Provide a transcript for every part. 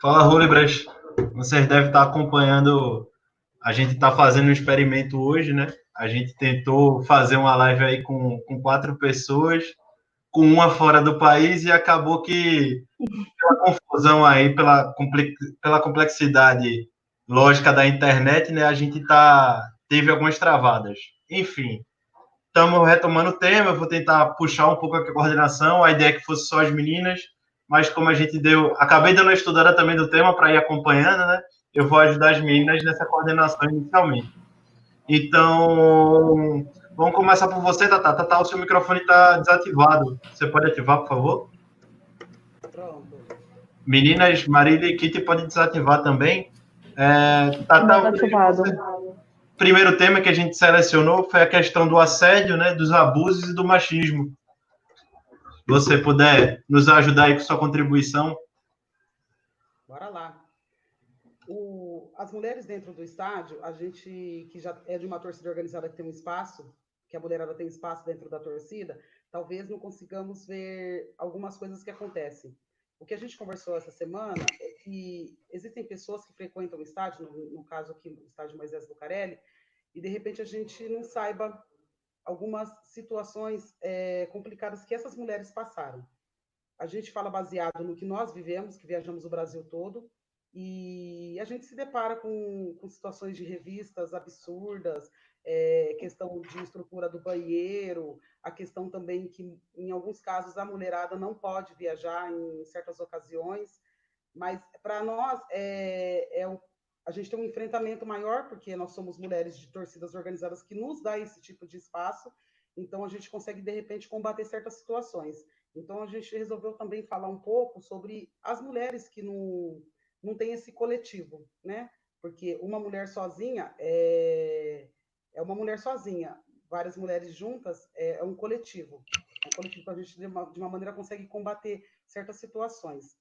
Fala, Rulibras. Vocês devem estar acompanhando. A gente está fazendo um experimento hoje, né? A gente tentou fazer uma live aí com, com quatro pessoas, com uma fora do país, e acabou que, pela confusão aí, pela, pela complexidade lógica da internet, né? A gente tá, teve algumas travadas. Enfim, estamos retomando o tema. Eu vou tentar puxar um pouco a coordenação. A ideia é que fosse só as meninas mas como a gente deu, acabei dando uma estudada também do tema para ir acompanhando, né? Eu vou ajudar as meninas nessa coordenação inicialmente. Então, vamos começar por você, Tata. Tata, o seu microfone está desativado. Você pode ativar, por favor? Pronto. Meninas, Marília e Kitty pode desativar também. É, Tata, ativado. primeiro tema que a gente selecionou foi a questão do assédio, né, dos abusos e do machismo você puder nos ajudar aí com sua contribuição. Bora lá. O, as mulheres dentro do estádio, a gente que já é de uma torcida organizada que tem um espaço, que a mulherada tem espaço dentro da torcida, talvez não consigamos ver algumas coisas que acontecem. O que a gente conversou essa semana é que existem pessoas que frequentam o estádio, no, no caso aqui, o estádio Moisés Lucarelli, e de repente a gente não saiba algumas situações é, complicadas que essas mulheres passaram. A gente fala baseado no que nós vivemos, que viajamos o Brasil todo, e a gente se depara com, com situações de revistas absurdas, é, questão de estrutura do banheiro, a questão também que, em alguns casos, a mulherada não pode viajar em certas ocasiões, mas para nós é, é, a gente tem um enfrentamento maior, porque nós somos mulheres de torcidas organizadas que nos dá esse tipo de espaço, então a gente consegue, de repente, combater certas situações. Então a gente resolveu também falar um pouco sobre as mulheres que não, não têm esse coletivo, né? Porque uma mulher sozinha é, é uma mulher sozinha, várias mulheres juntas é, é um coletivo. É um coletivo que a gente, de uma, de uma maneira, consegue combater certas situações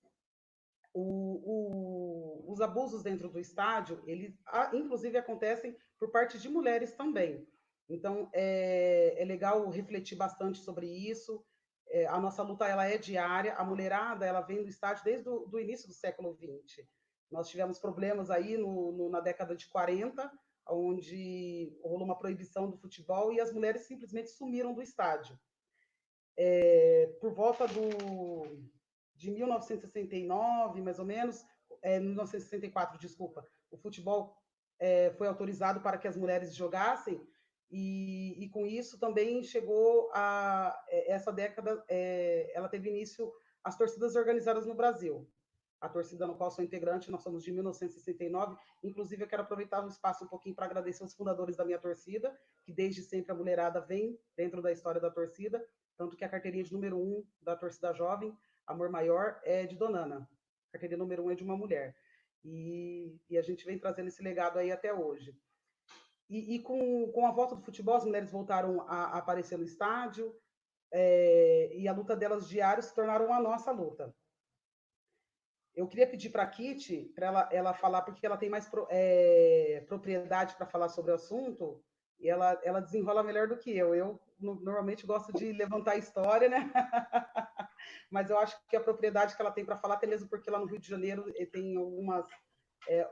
o, o, os abusos dentro do estádio, eles, inclusive, acontecem por parte de mulheres também. Então, é, é legal refletir bastante sobre isso. É, a nossa luta ela é diária. A mulherada ela vem do estádio desde o início do século XX. Nós tivemos problemas aí no, no, na década de 40, onde rolou uma proibição do futebol e as mulheres simplesmente sumiram do estádio. É, por volta do de 1969, mais ou menos, é, 1964, desculpa, o futebol é, foi autorizado para que as mulheres jogassem, e, e com isso também chegou a é, essa década, é, ela teve início as torcidas organizadas no Brasil. A torcida no qual sou integrante, nós somos de 1969. Inclusive, eu quero aproveitar o espaço um pouquinho para agradecer os fundadores da minha torcida, que desde sempre a mulherada vem dentro da história da torcida, tanto que a carteirinha de número um da torcida jovem Amor Maior é de Donana. A carteirinha número um é de uma mulher. E, e, a gente vem trazendo esse legado aí até hoje. E, e com, com a volta do futebol, as mulheres voltaram a, a aparecer no estádio, é, e a luta delas diária se tornaram a nossa luta. Eu queria pedir para a Kitty, para ela, ela falar, porque ela tem mais pro, é, propriedade para falar sobre o assunto, e ela, ela desenrola melhor do que eu. Eu normalmente gosto de levantar a história, né? Mas eu acho que a propriedade que ela tem para falar, até mesmo porque lá no Rio de Janeiro tem algumas é,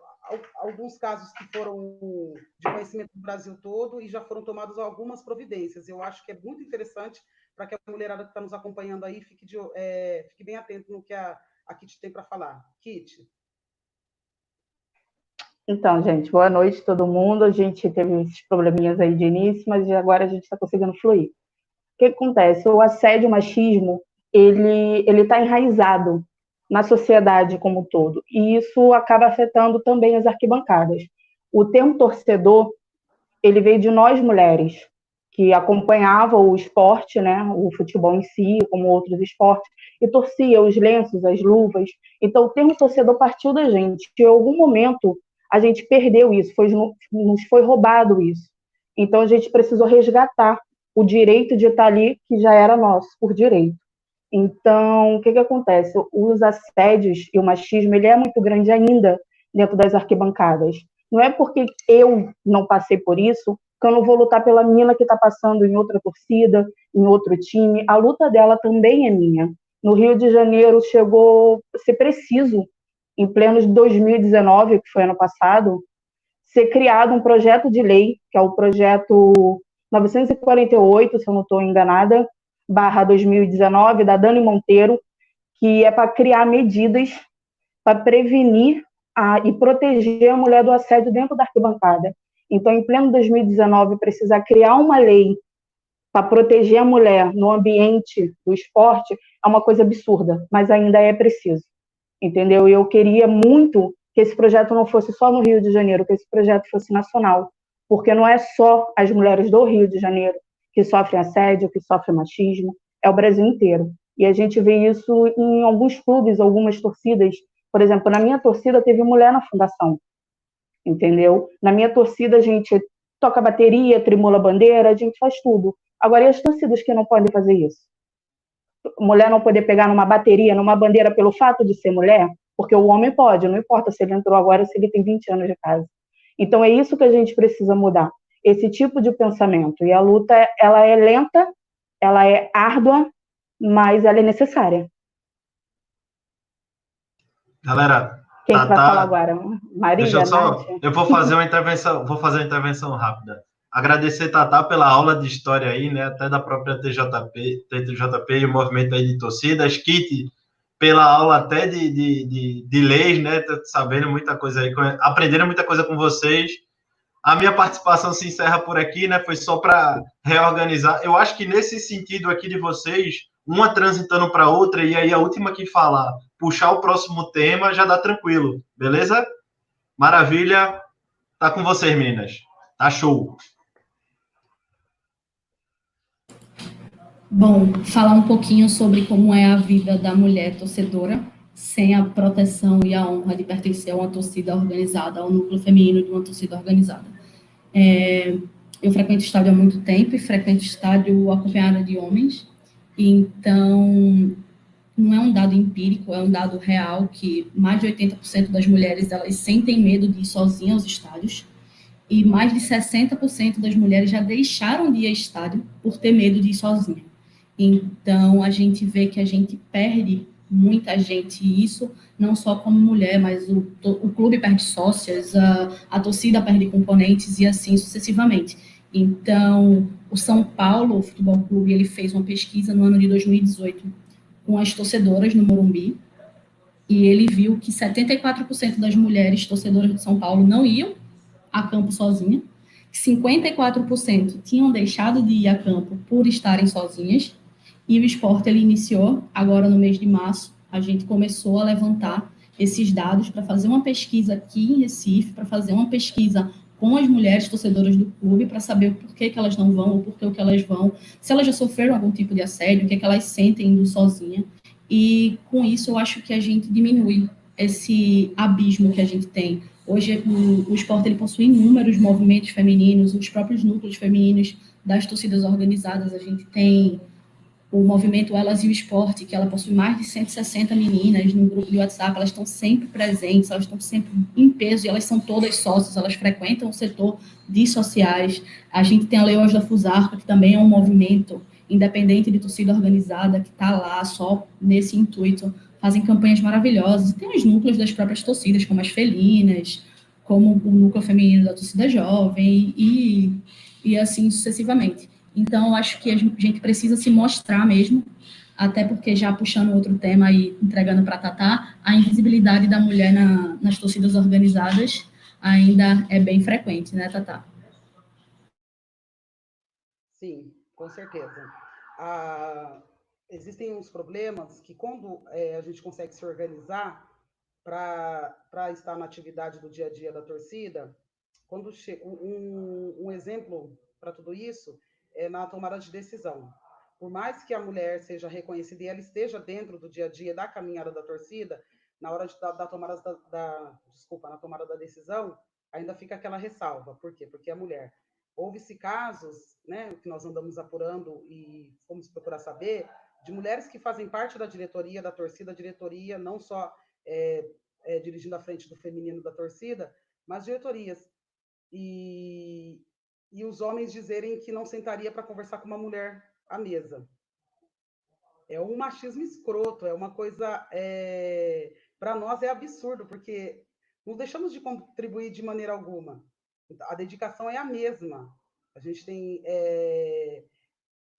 alguns casos que foram de conhecimento do Brasil todo e já foram tomadas algumas providências. Eu acho que é muito interessante para que a mulherada que está nos acompanhando aí fique, de, é, fique bem atento no que a, a Kit tem para falar. Kit. Então, gente, boa noite todo mundo. A gente teve esses probleminhas aí de início, mas agora a gente está conseguindo fluir. O que acontece? O assédio, o machismo, ele ele está enraizado na sociedade como um todo e isso acaba afetando também as arquibancadas. O termo torcedor ele veio de nós mulheres que acompanhavam o esporte, né, o futebol em si, como outros esportes, e torcia os lenços, as luvas. Então, o termo torcedor partiu da gente. Em algum momento, a gente perdeu isso, foi, nos foi roubado isso. Então a gente precisou resgatar o direito de estar ali, que já era nosso, por direito. Então, o que, que acontece? Os assédios e o machismo, ele é muito grande ainda dentro das arquibancadas. Não é porque eu não passei por isso que eu não vou lutar pela mina que está passando em outra torcida, em outro time. A luta dela também é minha. No Rio de Janeiro chegou ser preciso em pleno de 2019, que foi ano passado, ser criado um projeto de lei, que é o projeto 948, se eu não estou enganada, barra 2019, da Dani Monteiro, que é para criar medidas para prevenir a, e proteger a mulher do assédio dentro da arquibancada. Então, em pleno 2019, precisar criar uma lei para proteger a mulher no ambiente do esporte é uma coisa absurda, mas ainda é preciso, entendeu? Eu queria muito que esse projeto não fosse só no Rio de Janeiro, que esse projeto fosse nacional, porque não é só as mulheres do Rio de Janeiro que sofrem assédio, que sofrem machismo, é o Brasil inteiro. E a gente vê isso em alguns clubes, algumas torcidas. Por exemplo, na minha torcida teve mulher na fundação, entendeu? Na minha torcida a gente toca bateria, trimula bandeira, a gente faz tudo. Agora, e as torcidas que não podem fazer isso? Mulher não poder pegar numa bateria, numa bandeira pelo fato de ser mulher? Porque o homem pode, não importa se ele entrou agora, se ele tem 20 anos de casa. Então, é isso que a gente precisa mudar, esse tipo de pensamento. E a luta, ela é lenta, ela é árdua, mas ela é necessária. Galera, quem tá, vai tá... falar agora? Maria, Deixa eu só, eu vou fazer uma intervenção, vou fazer uma intervenção rápida. Agradecer Tatá pela aula de história aí, né? Até da própria TJP, TJP e o movimento aí de torcidas. Kit, pela aula até de, de, de, de leis, né? Sabendo muita coisa aí, aprendendo muita coisa com vocês. A minha participação se encerra por aqui, né? Foi só para reorganizar. Eu acho que nesse sentido aqui de vocês, uma transitando para outra, e aí a última que falar, puxar o próximo tema, já dá tranquilo, beleza? Maravilha. Tá com vocês, meninas. Tá show. Bom, falar um pouquinho sobre como é a vida da mulher torcedora, sem a proteção e a honra de pertencer a uma torcida organizada, ao núcleo feminino de uma torcida organizada. É, eu frequento estádio há muito tempo e frequento estádio acompanhada de homens, então não é um dado empírico, é um dado real que mais de 80% das mulheres elas sentem medo de ir sozinhas aos estádios e mais de 60% das mulheres já deixaram de ir ao estádio por ter medo de ir sozinha. Então, a gente vê que a gente perde muita gente isso, não só como mulher, mas o, o clube perde sócias, a, a torcida perde componentes e assim sucessivamente. Então, o São Paulo o Futebol Clube, ele fez uma pesquisa no ano de 2018 com as torcedoras no Morumbi, e ele viu que 74% das mulheres torcedoras de São Paulo não iam a campo sozinha, 54% tinham deixado de ir a campo por estarem sozinhas, e o esporte ele iniciou agora no mês de março. A gente começou a levantar esses dados para fazer uma pesquisa aqui em Recife, para fazer uma pesquisa com as mulheres torcedoras do clube para saber o porquê que elas não vão ou porquê que elas vão, se elas já sofreram algum tipo de assédio, o que, é que elas sentem indo sozinha. E com isso eu acho que a gente diminui esse abismo que a gente tem. Hoje o, o esporte ele possui inúmeros movimentos femininos, os próprios núcleos femininos das torcidas organizadas, a gente tem o movimento Elas e o Esporte, que ela possui mais de 160 meninas no grupo de WhatsApp, elas estão sempre presentes, elas estão sempre em peso e elas são todas sócias, elas frequentam o setor de sociais. A gente tem a Leões da Fusarca, que também é um movimento independente de torcida organizada, que está lá só nesse intuito, fazem campanhas maravilhosas. E tem os núcleos das próprias torcidas, como as felinas, como o núcleo feminino da torcida jovem e, e assim sucessivamente. Então, acho que a gente precisa se mostrar mesmo, até porque já puxando outro tema e entregando para Tatá, a invisibilidade da mulher na, nas torcidas organizadas ainda é bem frequente, né, Tatá? Sim, com certeza. Ah, existem uns problemas que, quando é, a gente consegue se organizar para estar na atividade do dia a dia da torcida, quando um, um exemplo para tudo isso é, na tomada de decisão. Por mais que a mulher seja reconhecida e ela esteja dentro do dia a dia da caminhada da torcida, na hora de, da, da tomada da, da, desculpa, na tomada da decisão, ainda fica aquela ressalva. Por quê? Porque a mulher. Houve-se casos, né, que nós andamos apurando e fomos procurar saber, de mulheres que fazem parte da diretoria da torcida, diretoria não só é, é, dirigindo à frente do feminino da torcida, mas diretorias. E, e os homens dizerem que não sentaria para conversar com uma mulher à mesa. É um machismo escroto, é uma coisa. É... para nós é absurdo, porque não deixamos de contribuir de maneira alguma. A dedicação é a mesma. A gente tem é,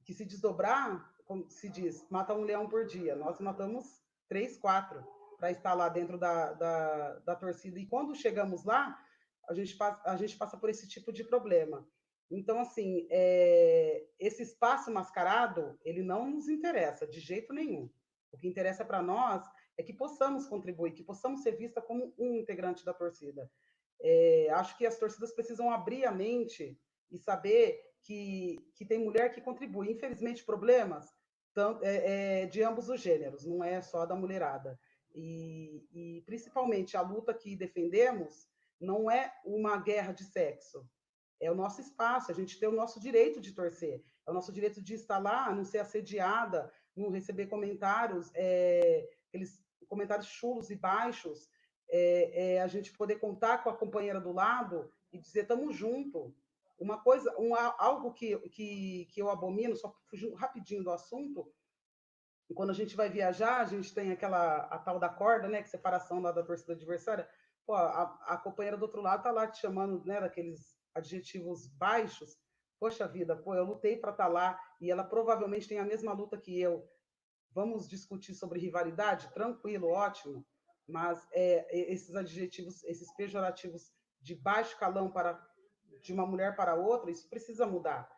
que se desdobrar, como se diz, mata um leão por dia. Nós matamos três, quatro para estar lá dentro da, da, da, torcida. E quando chegamos lá, a gente, a gente passa por esse tipo de problema. Então, assim, é, esse espaço mascarado, ele não nos interessa de jeito nenhum. O que interessa para nós é que possamos contribuir, que possamos ser vista como um integrante da torcida. É, acho que as torcidas precisam abrir a mente e saber que, que tem mulher que contribui. Infelizmente, problemas tanto, é, é, de ambos os gêneros, não é só da mulherada. E, e principalmente a luta que defendemos não é uma guerra de sexo, é o nosso espaço, a gente tem o nosso direito de torcer, é o nosso direito de estar lá, não ser assediada, não receber comentários, é, aqueles comentários chulos e baixos, é, é, a gente poder contar com a companheira do lado e dizer estamos junto. Uma coisa, um, algo que, que, que eu abomino, só fugindo rapidinho do assunto, quando a gente vai viajar, a gente tem aquela a tal da corda, né, que separação lá da torcida adversária. Pô, a, a companheira do outro lado tá lá te chamando, né, daqueles adjetivos baixos. Poxa vida, pô, eu lutei para estar tá lá e ela provavelmente tem a mesma luta que eu. Vamos discutir sobre rivalidade? Tranquilo, ótimo. Mas é, esses adjetivos, esses pejorativos de baixo calão para de uma mulher para outra, isso precisa mudar.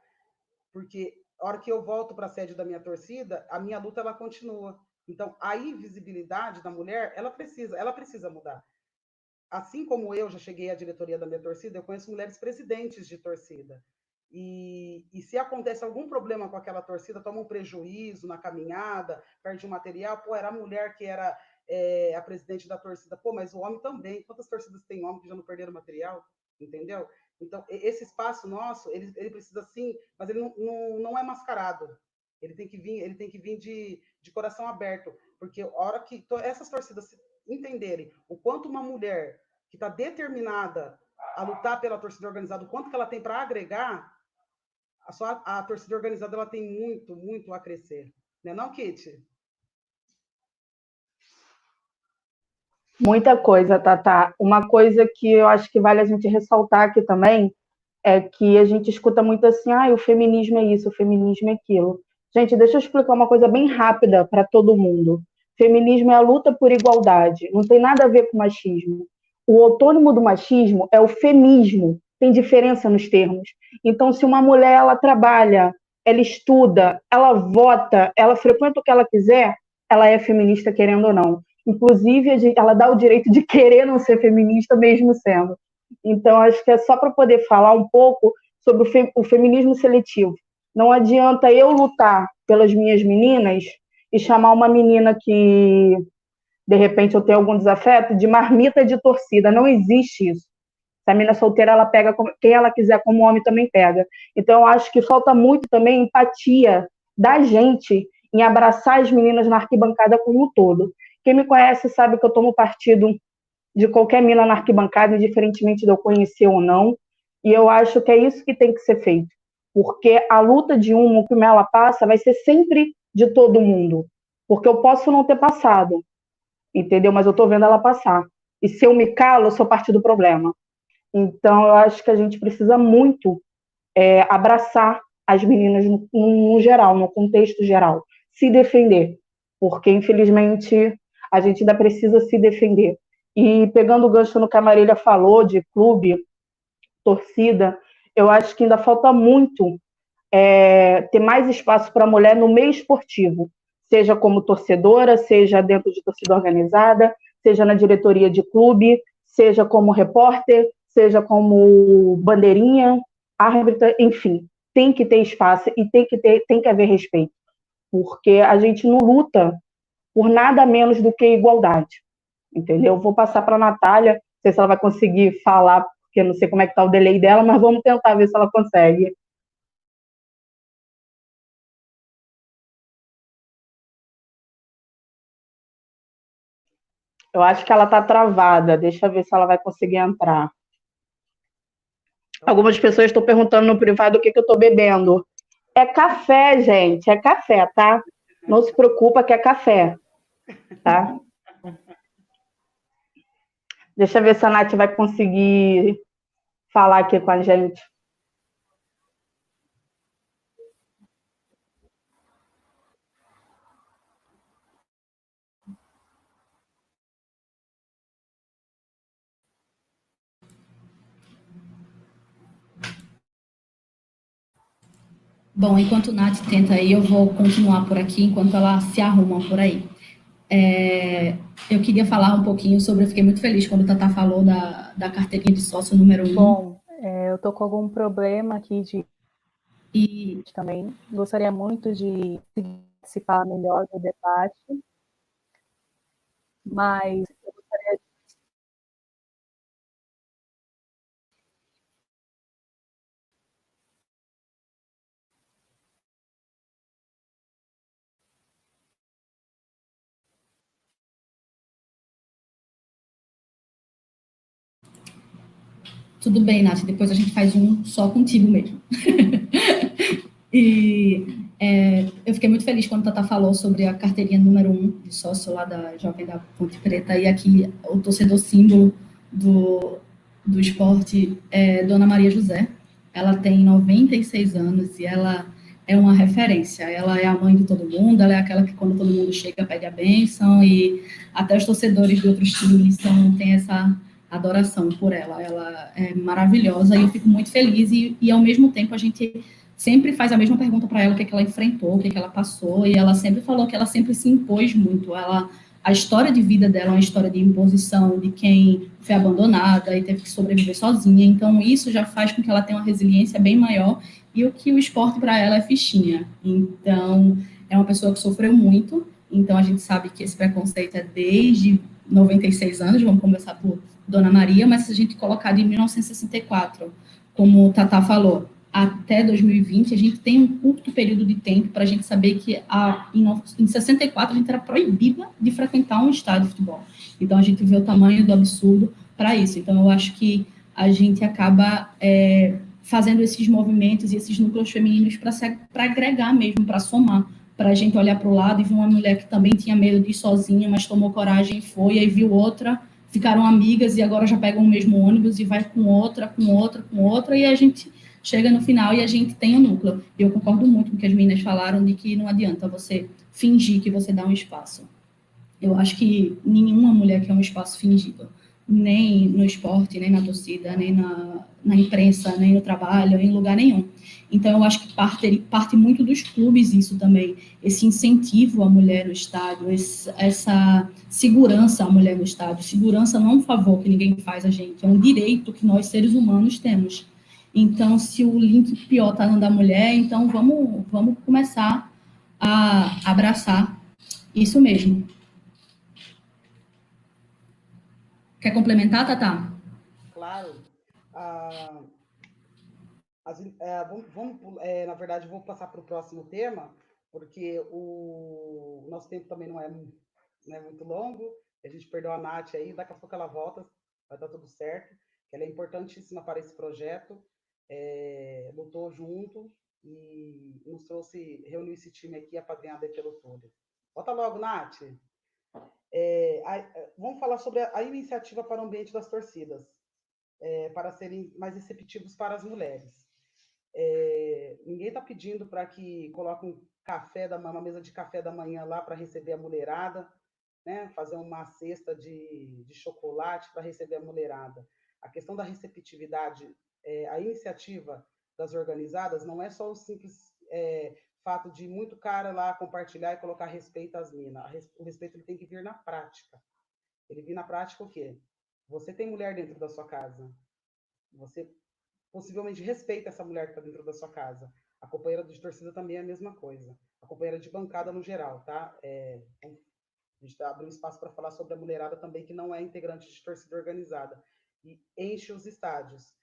Porque a hora que eu volto para a sede da minha torcida, a minha luta ela continua. Então, a invisibilidade da mulher, ela precisa, ela precisa mudar. Assim como eu já cheguei à diretoria da minha torcida, eu conheço mulheres presidentes de torcida. E, e, se acontece algum problema com aquela torcida, toma um prejuízo na caminhada, perde um material, pô, era a mulher que era é, a presidente da torcida, pô, mas o homem também. Quantas torcidas tem homem que já não perderam material? Entendeu? Então, esse espaço nosso, ele, ele precisa sim, mas ele não, não, não, é mascarado. Ele tem que vir, ele tem que vir de, de coração aberto, porque a hora que essas torcidas entenderem o quanto uma mulher que está determinada a lutar pela torcida organizada, o quanto que ela tem para agregar, a, sua, a torcida organizada ela tem muito, muito a crescer. Não é não, Kitty? Muita coisa, Tata. Uma coisa que eu acho que vale a gente ressaltar aqui também é que a gente escuta muito assim, ah, o feminismo é isso, o feminismo é aquilo. Gente, deixa eu explicar uma coisa bem rápida para todo mundo. Feminismo é a luta por igualdade, não tem nada a ver com machismo. O autônomo do machismo é o femismo, tem diferença nos termos. Então, se uma mulher ela trabalha, ela estuda, ela vota, ela frequenta o que ela quiser, ela é feminista querendo ou não. Inclusive, ela dá o direito de querer não ser feminista, mesmo sendo. Então, acho que é só para poder falar um pouco sobre o feminismo seletivo. Não adianta eu lutar pelas minhas meninas e chamar uma menina que, de repente, eu tenho algum desafeto de marmita de torcida. Não existe isso. Se a menina solteira, ela pega quem ela quiser, como homem também pega. Então, eu acho que falta muito também empatia da gente em abraçar as meninas na arquibancada como um todo. Quem me conhece sabe que eu tomo partido de qualquer mina na arquibancada, indiferentemente de eu conhecer ou não. E eu acho que é isso que tem que ser feito. Porque a luta de uma, o que ela passa, vai ser sempre de todo mundo. Porque eu posso não ter passado, entendeu? Mas eu estou vendo ela passar. E se eu me calo, eu sou parte do problema. Então, eu acho que a gente precisa muito é, abraçar as meninas no, no geral, no contexto geral, se defender, porque infelizmente a gente ainda precisa se defender. E pegando o gancho no que a Marília falou de clube, torcida, eu acho que ainda falta muito é, ter mais espaço para a mulher no meio esportivo, seja como torcedora, seja dentro de torcida organizada, seja na diretoria de clube, seja como repórter, seja como bandeirinha, árbitra, enfim, tem que ter espaço e tem que ter, tem que haver respeito, porque a gente não luta por nada menos do que igualdade. Entendeu? Vou passar para a Natália, não sei se ela vai conseguir falar, porque eu não sei como é que está o delay dela, mas vamos tentar ver se ela consegue. Eu acho que ela está travada. Deixa eu ver se ela vai conseguir entrar. Algumas pessoas estão perguntando no privado o que, que eu estou bebendo. É café, gente. É café, tá? Não se preocupa que é café tá? Deixa eu ver se a Nath vai conseguir falar aqui com a gente. Bom, enquanto o Nath tenta aí, eu vou continuar por aqui, enquanto ela se arruma por aí. É, eu queria falar um pouquinho sobre, eu fiquei muito feliz quando o Tata falou da, da carteirinha de sócio número um. Bom, é, eu tô com algum problema aqui de e também gostaria muito de participar melhor do debate, mas Tudo bem, Nath, depois a gente faz um só contigo mesmo. e é, eu fiquei muito feliz quando a Tata falou sobre a carteirinha número um de sócio lá da Jovem da Ponte Preta, e aqui o torcedor símbolo do, do esporte é Dona Maria José. Ela tem 96 anos e ela é uma referência. Ela é a mãe de todo mundo, ela é aquela que quando todo mundo chega pede a bênção e até os torcedores de outros times são, têm essa adoração por ela. Ela é maravilhosa e eu fico muito feliz. E, e ao mesmo tempo, a gente sempre faz a mesma pergunta para ela: o que, é que ela enfrentou, o que, é que ela passou. E ela sempre falou que ela sempre se impôs muito. Ela, a história de vida dela é uma história de imposição, de quem foi abandonada e teve que sobreviver sozinha. Então, isso já faz com que ela tenha uma resiliência bem maior. E o que o esporte para ela é fichinha. Então, é uma pessoa que sofreu muito. Então, a gente sabe que esse preconceito é desde 96 anos, vamos começar por Dona Maria, mas se a gente colocar de 1964, como o Tata falou, até 2020, a gente tem um curto período de tempo para a gente saber que a, em, em 64 a gente era proibida de frequentar um estádio de futebol. Então a gente vê o tamanho do absurdo para isso. Então eu acho que a gente acaba é, fazendo esses movimentos e esses núcleos femininos para agregar mesmo, para somar, para a gente olhar para o lado e ver uma mulher que também tinha medo de ir sozinha, mas tomou coragem e foi, e aí viu outra ficaram amigas e agora já pegam o mesmo ônibus e vai com outra, com outra, com outra, e a gente chega no final e a gente tem o um núcleo. Eu concordo muito com o que as meninas falaram de que não adianta você fingir que você dá um espaço. Eu acho que nenhuma mulher quer um espaço fingido nem no esporte, nem na torcida, nem na, na imprensa, nem no trabalho, em lugar nenhum. Então, eu acho que parte, parte muito dos clubes isso também, esse incentivo à mulher no estádio, esse, essa segurança à mulher no estádio. Segurança não é um favor que ninguém faz a gente, é um direito que nós, seres humanos, temos. Então, se o link pior está no da mulher, então vamos, vamos começar a abraçar isso mesmo. Quer complementar, Tata? Claro. Ah, as, é, vamos, vamos é, na verdade, vou passar para o próximo tema, porque o, nosso tempo também não é, não é muito longo. A gente perdeu a Nath aí, daqui a pouco ela volta, vai dar tudo certo. Ela é importantíssima para esse projeto, é, lutou junto e nos trouxe, reuniu esse time aqui, apadrinhada pelo Túlio. Volta logo, Nath. É, a, vamos falar sobre a, a, iniciativa para o ambiente das torcidas, é, para serem mais receptivos para as mulheres. É, ninguém está pedindo para que coloque um café da uma mesa de café da manhã lá para receber a mulherada, né? fazer uma cesta de, de chocolate para receber a mulherada. A questão da receptividade, é, a iniciativa das organizadas não é só o simples é, fato de muito cara lá compartilhar e colocar respeito às minas. O respeito ele tem que vir na prática. Ele vir na prática o quê? Você tem mulher dentro da sua casa. Você possivelmente respeita essa mulher que está dentro da sua casa. A companheira de torcida também é a mesma coisa. A companheira de bancada no geral, tá? É, a gente abre um espaço para falar sobre a mulherada também, que não é integrante de torcida organizada. E enche os estádios.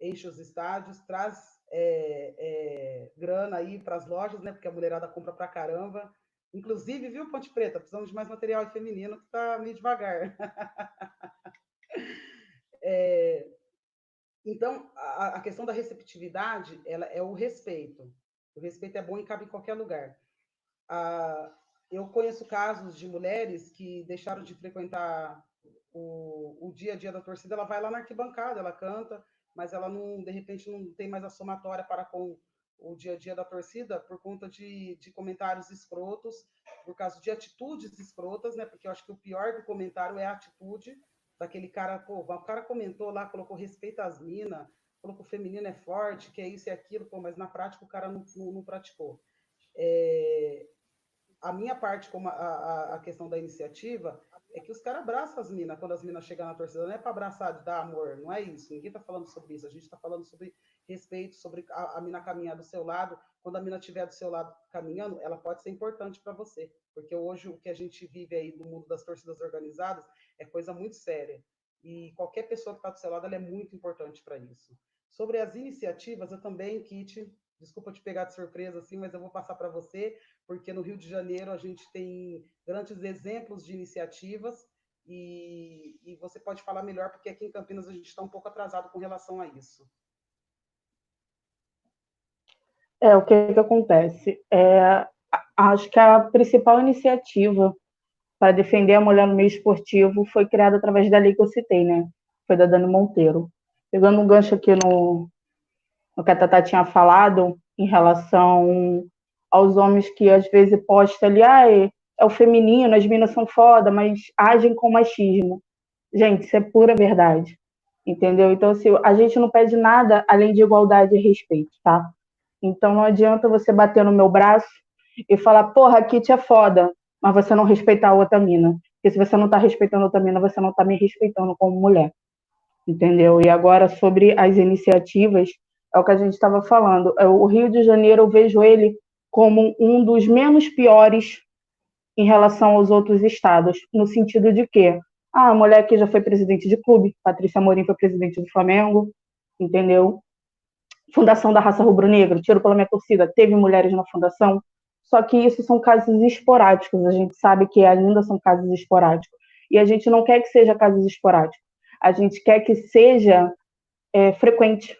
Enche os estádios, traz é, é, grana aí para as lojas, né? Porque a mulherada compra para caramba. Inclusive, viu, Ponte Preta? Precisamos de mais material feminino que está meio devagar. é, então, a, a, questão da receptividade ela é o respeito. O respeito é bom e cabe em qualquer lugar. Ah, eu conheço casos de mulheres que deixaram de frequentar o, o dia a dia da torcida, ela vai lá na arquibancada, ela canta, mas ela não, de repente, não tem mais a somatória para com o dia a dia da torcida por conta de, de comentários escrotos, por causa de atitudes escrotas, né? Porque eu acho que o pior do comentário é a atitude daquele cara, pô, o cara comentou lá, colocou respeito às minas, o feminino é forte, que é isso e aquilo, pô, mas na prática o cara não, não, não praticou. É, a minha parte, como a, a, a, questão da iniciativa, é que os caras abraçam as minas quando as minas chegam na torcida. Não é para abraçar, de dar amor, não é isso. Ninguém está falando sobre isso. A gente está falando sobre respeito, sobre a, a mina caminhar do seu lado. Quando a mina estiver do seu lado caminhando, ela pode ser importante para você. Porque hoje o que a gente vive aí no mundo das torcidas organizadas é coisa muito séria. E qualquer pessoa que está do seu lado, é muito importante para isso. Sobre as iniciativas, eu também, Kit, desculpa te pegar de surpresa assim, mas eu vou passar para você, porque no Rio de Janeiro a gente tem grandes exemplos de iniciativas e, e você pode falar melhor, porque aqui em Campinas a gente está um pouco atrasado com relação a isso. É, o que, que acontece? É, acho que a principal iniciativa para defender a mulher no meio esportivo foi criada através da lei que eu citei, né? Foi da Dani Monteiro. Pegando um gancho aqui no, no que a Tata tinha falado, em relação aos homens que às vezes postam ali, ah, é, é o feminino, as minas são foda, mas agem com machismo. Gente, isso é pura verdade. Entendeu? Então, assim, a gente não pede nada além de igualdade e respeito, tá? Então não adianta você bater no meu braço e falar, porra, a Kit é foda, mas você não respeitar a outra mina. Porque se você não tá respeitando a outra mina, você não tá me respeitando como mulher. Entendeu? E agora sobre as iniciativas, é o que a gente estava falando. É, o Rio de Janeiro, eu vejo ele como um dos menos piores em relação aos outros estados, no sentido de que ah, a mulher que já foi presidente de clube, Patrícia Amorim foi presidente do Flamengo, entendeu? Fundação da Raça Rubro-Negra, tiro pela minha torcida, teve mulheres na fundação, só que isso são casos esporádicos, a gente sabe que ainda são casos esporádicos. E a gente não quer que seja casos esporádicos, a gente quer que seja é, frequente,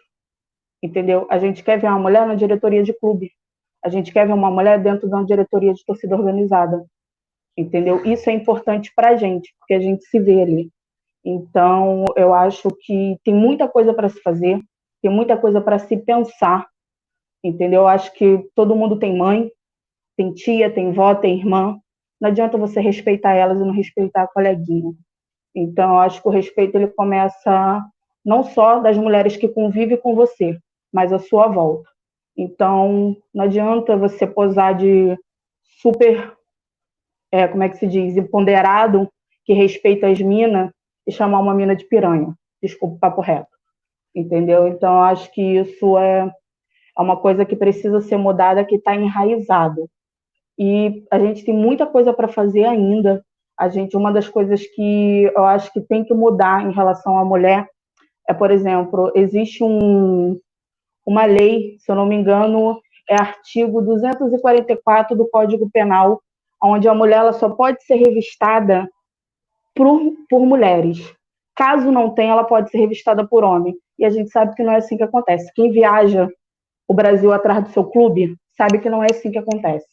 entendeu? A gente quer ver uma mulher na diretoria de clube, a gente quer ver uma mulher dentro de uma diretoria de torcida organizada, entendeu? Isso é importante para a gente, porque a gente se vê ali. Então, eu acho que tem muita coisa para se fazer, tem muita coisa para se pensar, entendeu? Eu acho que todo mundo tem mãe, tem tia, tem vó, tem irmã. Não adianta você respeitar elas e não respeitar a coleguinha. Então, acho que o respeito ele começa não só das mulheres que convivem com você, mas à sua volta. Então, não adianta você posar de super, é, como é que se diz, empoderado, que respeita as minas, e chamar uma mina de piranha. Desculpa o papo reto. Entendeu? Então, acho que isso é, é uma coisa que precisa ser mudada, que está enraizado. E a gente tem muita coisa para fazer ainda. A gente, uma das coisas que eu acho que tem que mudar em relação à mulher é, por exemplo, existe um, uma lei, se eu não me engano, é artigo 244 do Código Penal, onde a mulher ela só pode ser revistada por, por mulheres. Caso não tenha, ela pode ser revistada por homem. E a gente sabe que não é assim que acontece. Quem viaja o Brasil atrás do seu clube sabe que não é assim que acontece.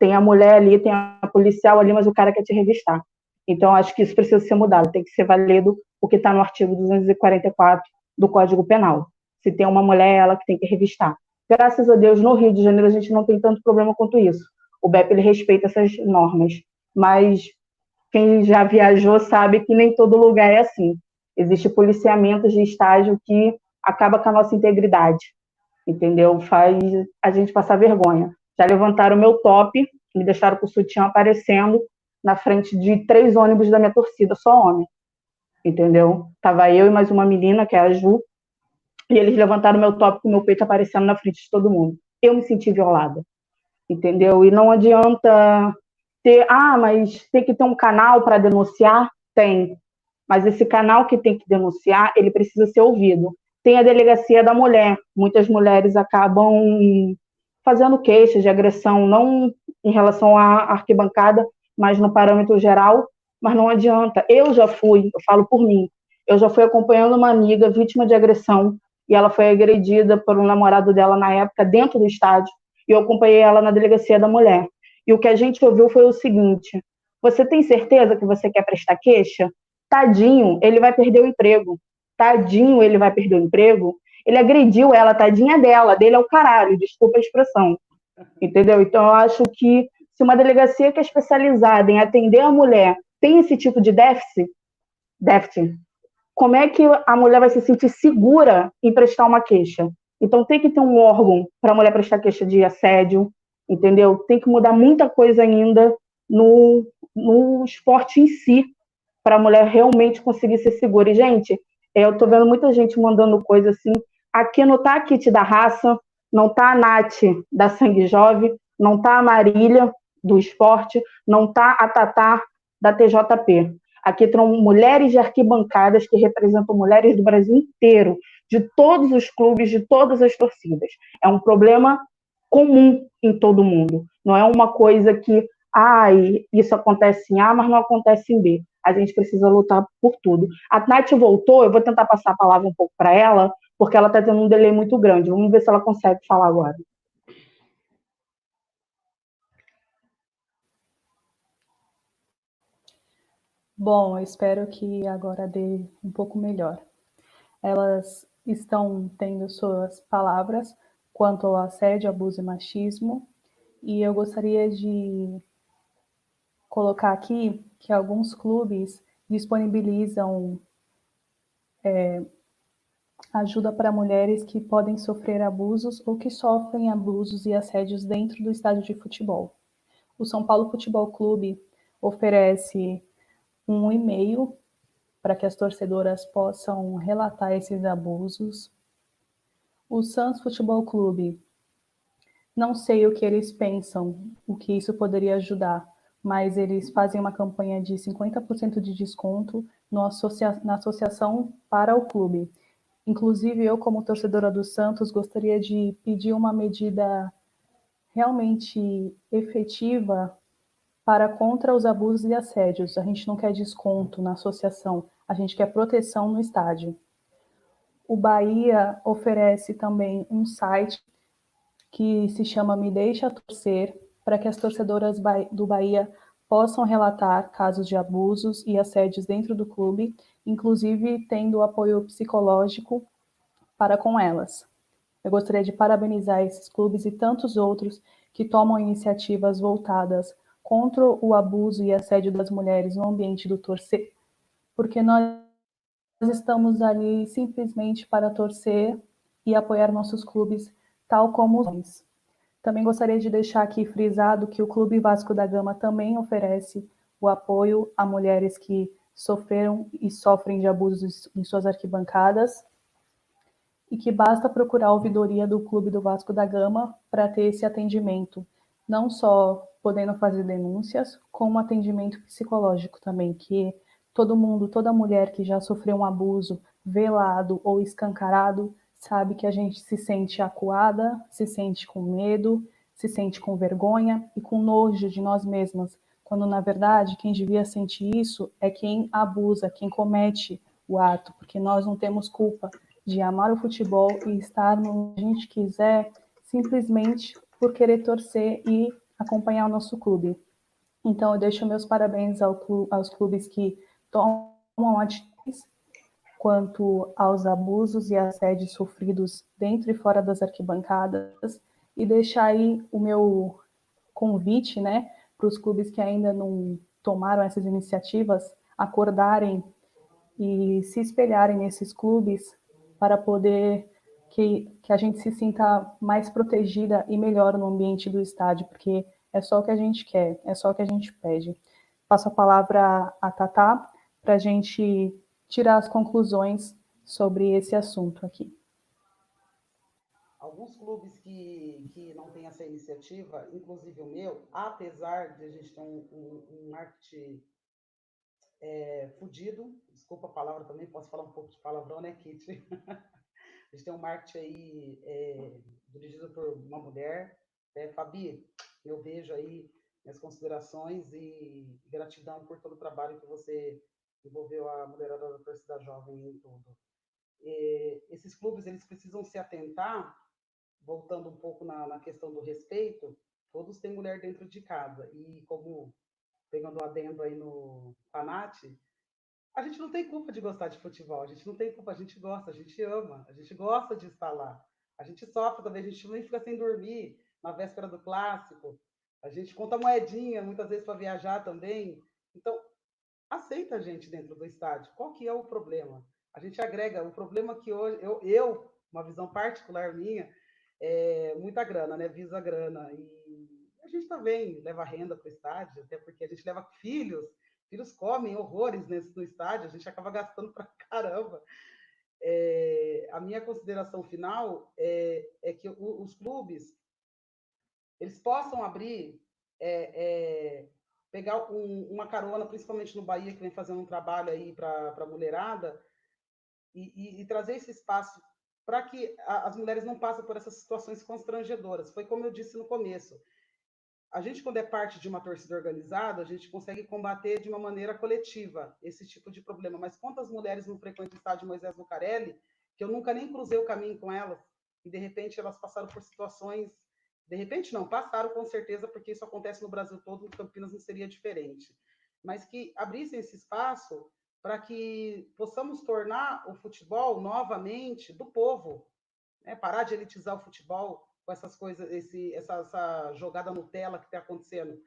Tem a mulher ali, tem a policial ali, mas o cara quer te revistar. Então, acho que isso precisa ser mudado, tem que ser válido o que está no artigo 244 do Código Penal. Se tem uma mulher, ela que tem que revistar. Graças a Deus, no Rio de Janeiro, a gente não tem tanto problema quanto isso. O BEP ele respeita essas normas, mas quem já viajou sabe que nem todo lugar é assim. Existe policiamento de estágio que acaba com a nossa integridade, entendeu? Faz a gente passar vergonha. Já levantaram o meu top, me deixaram com o sutiã aparecendo na frente de três ônibus da minha torcida, só homem, entendeu? Tava eu e mais uma menina, que é a Ju, e eles levantaram meu top com meu peito aparecendo na frente de todo mundo. Eu me senti violada, entendeu? E não adianta ter, ah, mas tem que ter um canal para denunciar? Tem. Mas esse canal que tem que denunciar, ele precisa ser ouvido. Tem a delegacia da mulher. Muitas mulheres acabam fazendo queixas de agressão, não em relação à arquibancada, mas no parâmetro geral. Mas não adianta. Eu já fui, eu falo por mim, eu já fui acompanhando uma amiga vítima de agressão e ela foi agredida por um namorado dela na época dentro do estádio e eu acompanhei ela na delegacia da mulher. E o que a gente ouviu foi o seguinte: você tem certeza que você quer prestar queixa? tadinho, ele vai perder o emprego. Tadinho, ele vai perder o emprego. Ele agrediu ela, tadinha dela, dele é o caralho, desculpa a expressão. Entendeu? Então, eu acho que se uma delegacia que é especializada em atender a mulher tem esse tipo de déficit, déficit, como é que a mulher vai se sentir segura em prestar uma queixa? Então, tem que ter um órgão para a mulher prestar queixa de assédio, entendeu? Tem que mudar muita coisa ainda no, no esporte em si, para a mulher realmente conseguir ser segura. E, gente, eu estou vendo muita gente mandando coisa assim. Aqui não está a Kit da raça, não está a Nath da Sangue Jovem, não está a Marília do esporte, não está a Tatá da TJP. Aqui estão mulheres de arquibancadas que representam mulheres do Brasil inteiro, de todos os clubes, de todas as torcidas. É um problema comum em todo mundo. Não é uma coisa que, ai, isso acontece em A, mas não acontece em B. A gente precisa lutar por tudo. A Nath voltou, eu vou tentar passar a palavra um pouco para ela, porque ela está tendo um delay muito grande. Vamos ver se ela consegue falar agora. Bom, eu espero que agora dê um pouco melhor. Elas estão tendo suas palavras quanto ao assédio, abuso e machismo, e eu gostaria de colocar aqui que alguns clubes disponibilizam é, ajuda para mulheres que podem sofrer abusos ou que sofrem abusos e assédios dentro do estádio de futebol. O São Paulo Futebol Clube oferece um e-mail para que as torcedoras possam relatar esses abusos. O Santos Futebol Clube, não sei o que eles pensam, o que isso poderia ajudar, mas eles fazem uma campanha de 50% de desconto associa na associação para o clube. Inclusive, eu, como torcedora do Santos, gostaria de pedir uma medida realmente efetiva para contra os abusos e assédios. A gente não quer desconto na associação, a gente quer proteção no estádio. O Bahia oferece também um site que se chama Me Deixa Torcer, para que as torcedoras do Bahia possam relatar casos de abusos e assédios dentro do clube, inclusive tendo apoio psicológico para com elas. Eu gostaria de parabenizar esses clubes e tantos outros que tomam iniciativas voltadas contra o abuso e assédio das mulheres no ambiente do torcer, porque nós estamos ali simplesmente para torcer e apoiar nossos clubes, tal como os homens. Também gostaria de deixar aqui frisado que o Clube Vasco da Gama também oferece o apoio a mulheres que sofreram e sofrem de abusos em suas arquibancadas. E que basta procurar a ouvidoria do Clube do Vasco da Gama para ter esse atendimento, não só podendo fazer denúncias, como atendimento psicológico também, que todo mundo, toda mulher que já sofreu um abuso velado ou escancarado sabe que a gente se sente acuada, se sente com medo, se sente com vergonha e com nojo de nós mesmas, quando na verdade quem devia sentir isso é quem abusa, quem comete o ato, porque nós não temos culpa de amar o futebol e estar onde a gente quiser, simplesmente por querer torcer e acompanhar o nosso clube. Então, eu deixo meus parabéns ao clube, aos clubes que tomam atitudes quanto aos abusos e assédios sofridos dentro e fora das arquibancadas e deixar aí o meu convite, né, para os clubes que ainda não tomaram essas iniciativas acordarem e se espelharem nesses clubes para poder que, que a gente se sinta mais protegida e melhor no ambiente do estádio, porque é só o que a gente quer, é só o que a gente pede. Passo a palavra a Tatá para a gente tirar as conclusões sobre esse assunto aqui. Alguns clubes que, que não têm essa iniciativa, inclusive o meu, apesar de a gente ter um, um, marketing é, fudido, desculpa a palavra também, posso falar um pouco de palavrão, né, Kit? a gente tem um marketing aí é, dirigido por uma mulher, é, Fabi, eu vejo aí minhas considerações e gratidão por todo o trabalho que você envolveu a mulherada da torcida jovem em tudo. E esses clubes eles precisam se atentar, voltando um pouco na, na questão do respeito, todos têm mulher dentro de casa. E como, pegando o adendo aí no Panat, A gente não tem culpa de gostar de futebol, a gente não tem culpa, a gente gosta, a gente ama, a gente gosta de estar lá. A gente sofre também, a gente nem fica sem dormir na véspera do clássico. A gente conta moedinha muitas vezes para viajar também. Então, aceita a gente dentro do estádio. Qual que é o problema? A gente agrega. O problema que hoje, eu, eu uma visão particular minha, é muita grana, né? Visa grana. E a gente também leva renda para o estádio, até porque a gente leva filhos. Filhos comem horrores nesse, no estádio, a gente acaba gastando para caramba. É, a minha consideração final é, é que o, os clubes eles possam abrir, é, é pegar um, uma carona, principalmente no Bahia, que vem fazendo um trabalho aí para a mulherada, e, e, e, trazer esse espaço para que a, as mulheres não passem por essas situações constrangedoras. Foi como eu disse no começo. A gente, quando é parte de uma torcida organizada, a gente consegue combater de uma maneira coletiva esse tipo de problema. Mas quantas mulheres não frequentam o estádio Moisés Lucarelli, que eu nunca nem cruzei o caminho com elas, e de repente elas passaram por situações de repente, não, passaram com certeza, porque isso acontece no Brasil todo, em Campinas não seria diferente. Mas que abrissem esse espaço para que possamos tornar o futebol novamente do povo, né? parar de elitizar o futebol com essas coisas, esse, essa, essa jogada Nutella que está acontecendo.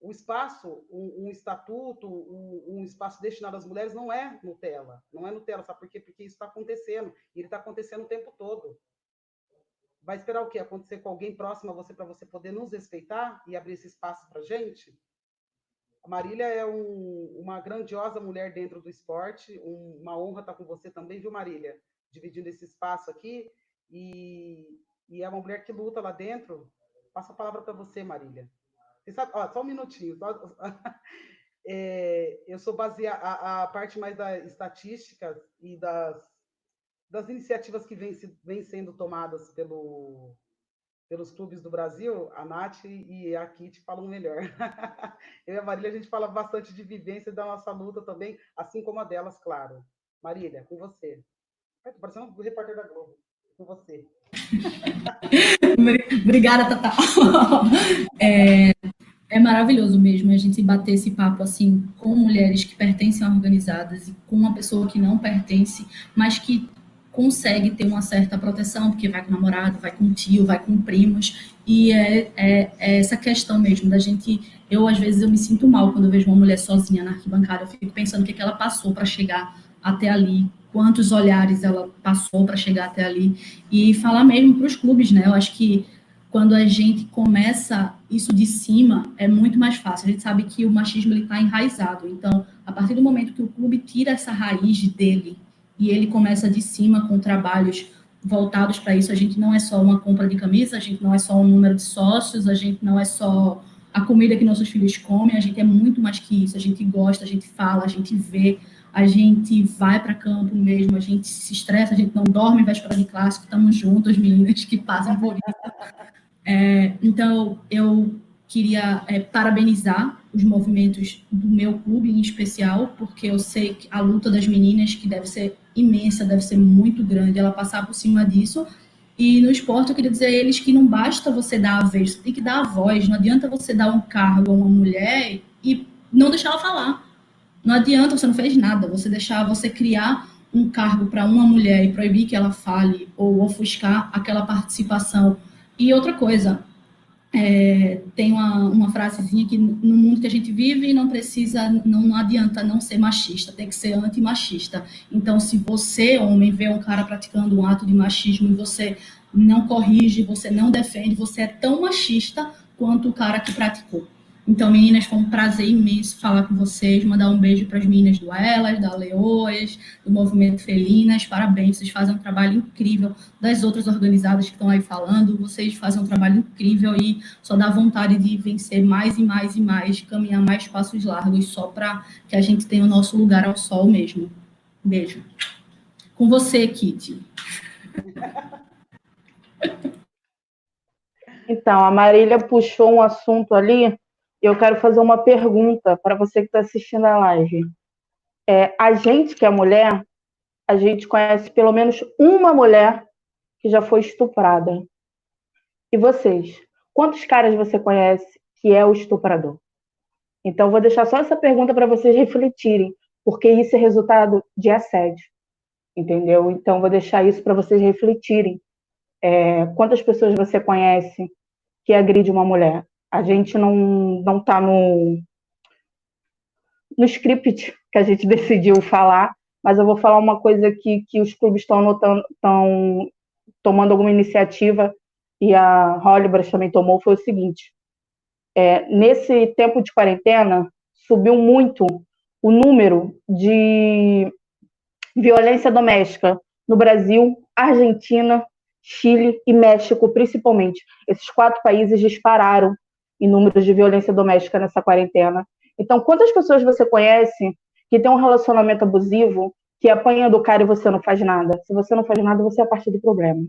O espaço, um, um estatuto, um, um, espaço destinado às mulheres não é Nutella, não é Nutella, sabe por quê? Porque isso está acontecendo, e ele está acontecendo o tempo todo. Vai esperar o quê? Acontecer com alguém próximo a você para você poder nos respeitar e abrir esse espaço para gente? A Marília é um, uma grandiosa mulher dentro do esporte, um, uma honra estar com você também, viu, Marília? Dividindo esse espaço aqui. E, e é uma mulher que luta lá dentro. Passo a palavra para você, Marília. Você sabe, ó, só um minutinho. Só, é, eu sou baseada, a, a parte mais das estatísticas e das das iniciativas que vêm vem sendo tomadas pelo, pelos clubes do Brasil, a Nath e a Kit falam melhor. Eu e a Marília, a gente fala bastante de vivência da nossa luta também, assim como a delas, claro. Marília, com você. Estou parecendo um repórter da Globo. Com você. Obrigada, Tata. É, é maravilhoso mesmo a gente bater esse papo assim com mulheres que pertencem a organizadas e com uma pessoa que não pertence, mas que consegue ter uma certa proteção, porque vai com namorado, vai com tio, vai com primos, e é, é, é, essa questão mesmo da gente, eu às vezes eu me sinto mal quando eu vejo uma mulher sozinha na arquibancada, eu fico pensando o que, que ela passou para chegar até ali, quantos olhares ela passou para chegar até ali, e falar mesmo para os clubes, né, eu acho que quando a gente começa isso de cima, é muito mais fácil. A gente sabe que o machismo está enraizado. Então, a partir do momento que o clube tira essa raiz dele e ele começa de cima com trabalhos voltados para isso. A gente não é só uma compra de camisa, a gente não é só um número de sócios, a gente não é só a comida que nossos filhos comem, a gente é muito mais que isso. A gente gosta, a gente fala, a gente vê, a gente vai para campo mesmo, a gente se estressa, a gente não dorme véspera de clássico, estamos juntos, meninas que passam por isso. É, então, eu queria é, parabenizar os movimentos do meu clube em especial, porque eu sei que a luta das meninas, que deve ser imensa, deve ser muito grande, ela passar por cima disso. E no esporte eu queria dizer a eles que não basta você dar a vez, você tem que dar a voz. Não adianta você dar um cargo a uma mulher e não deixar ela falar. Não adianta, você não fez nada. Você deixar, você criar um cargo para uma mulher e proibir que ela fale ou ofuscar aquela participação. E outra coisa, é, tem uma, uma frasezinha que no mundo que a gente vive não precisa, não, não adianta não ser machista, tem que ser antimachista. Então, se você, homem, vê um cara praticando um ato de machismo e você não corrige, você não defende, você é tão machista quanto o cara que praticou. Então, meninas, foi um prazer imenso falar com vocês, mandar um beijo para as meninas do Elas, da Leoas, do Movimento Felinas, parabéns, vocês fazem um trabalho incrível, das outras organizadas que estão aí falando, vocês fazem um trabalho incrível e só dá vontade de vencer mais e mais e mais, caminhar mais passos largos, só para que a gente tenha o nosso lugar ao sol mesmo. Beijo. Com você, Kitty. Então, a Marília puxou um assunto ali eu quero fazer uma pergunta para você que está assistindo a live. É, a gente que é mulher, a gente conhece pelo menos uma mulher que já foi estuprada. E vocês? Quantos caras você conhece que é o estuprador? Então, vou deixar só essa pergunta para vocês refletirem. porque isso é resultado de assédio, entendeu? Então, vou deixar isso para vocês refletirem. É, quantas pessoas você conhece que agride uma mulher? A gente não não está no no script que a gente decidiu falar, mas eu vou falar uma coisa que, que os clubes estão anotando, estão tomando alguma iniciativa e a Hollywood também tomou foi o seguinte: é, nesse tempo de quarentena subiu muito o número de violência doméstica no Brasil, Argentina, Chile e México, principalmente. Esses quatro países dispararam em números de violência doméstica nessa quarentena. Então, quantas pessoas você conhece que tem um relacionamento abusivo, que apanha do cara e você não faz nada? Se você não faz nada, você é parte do problema.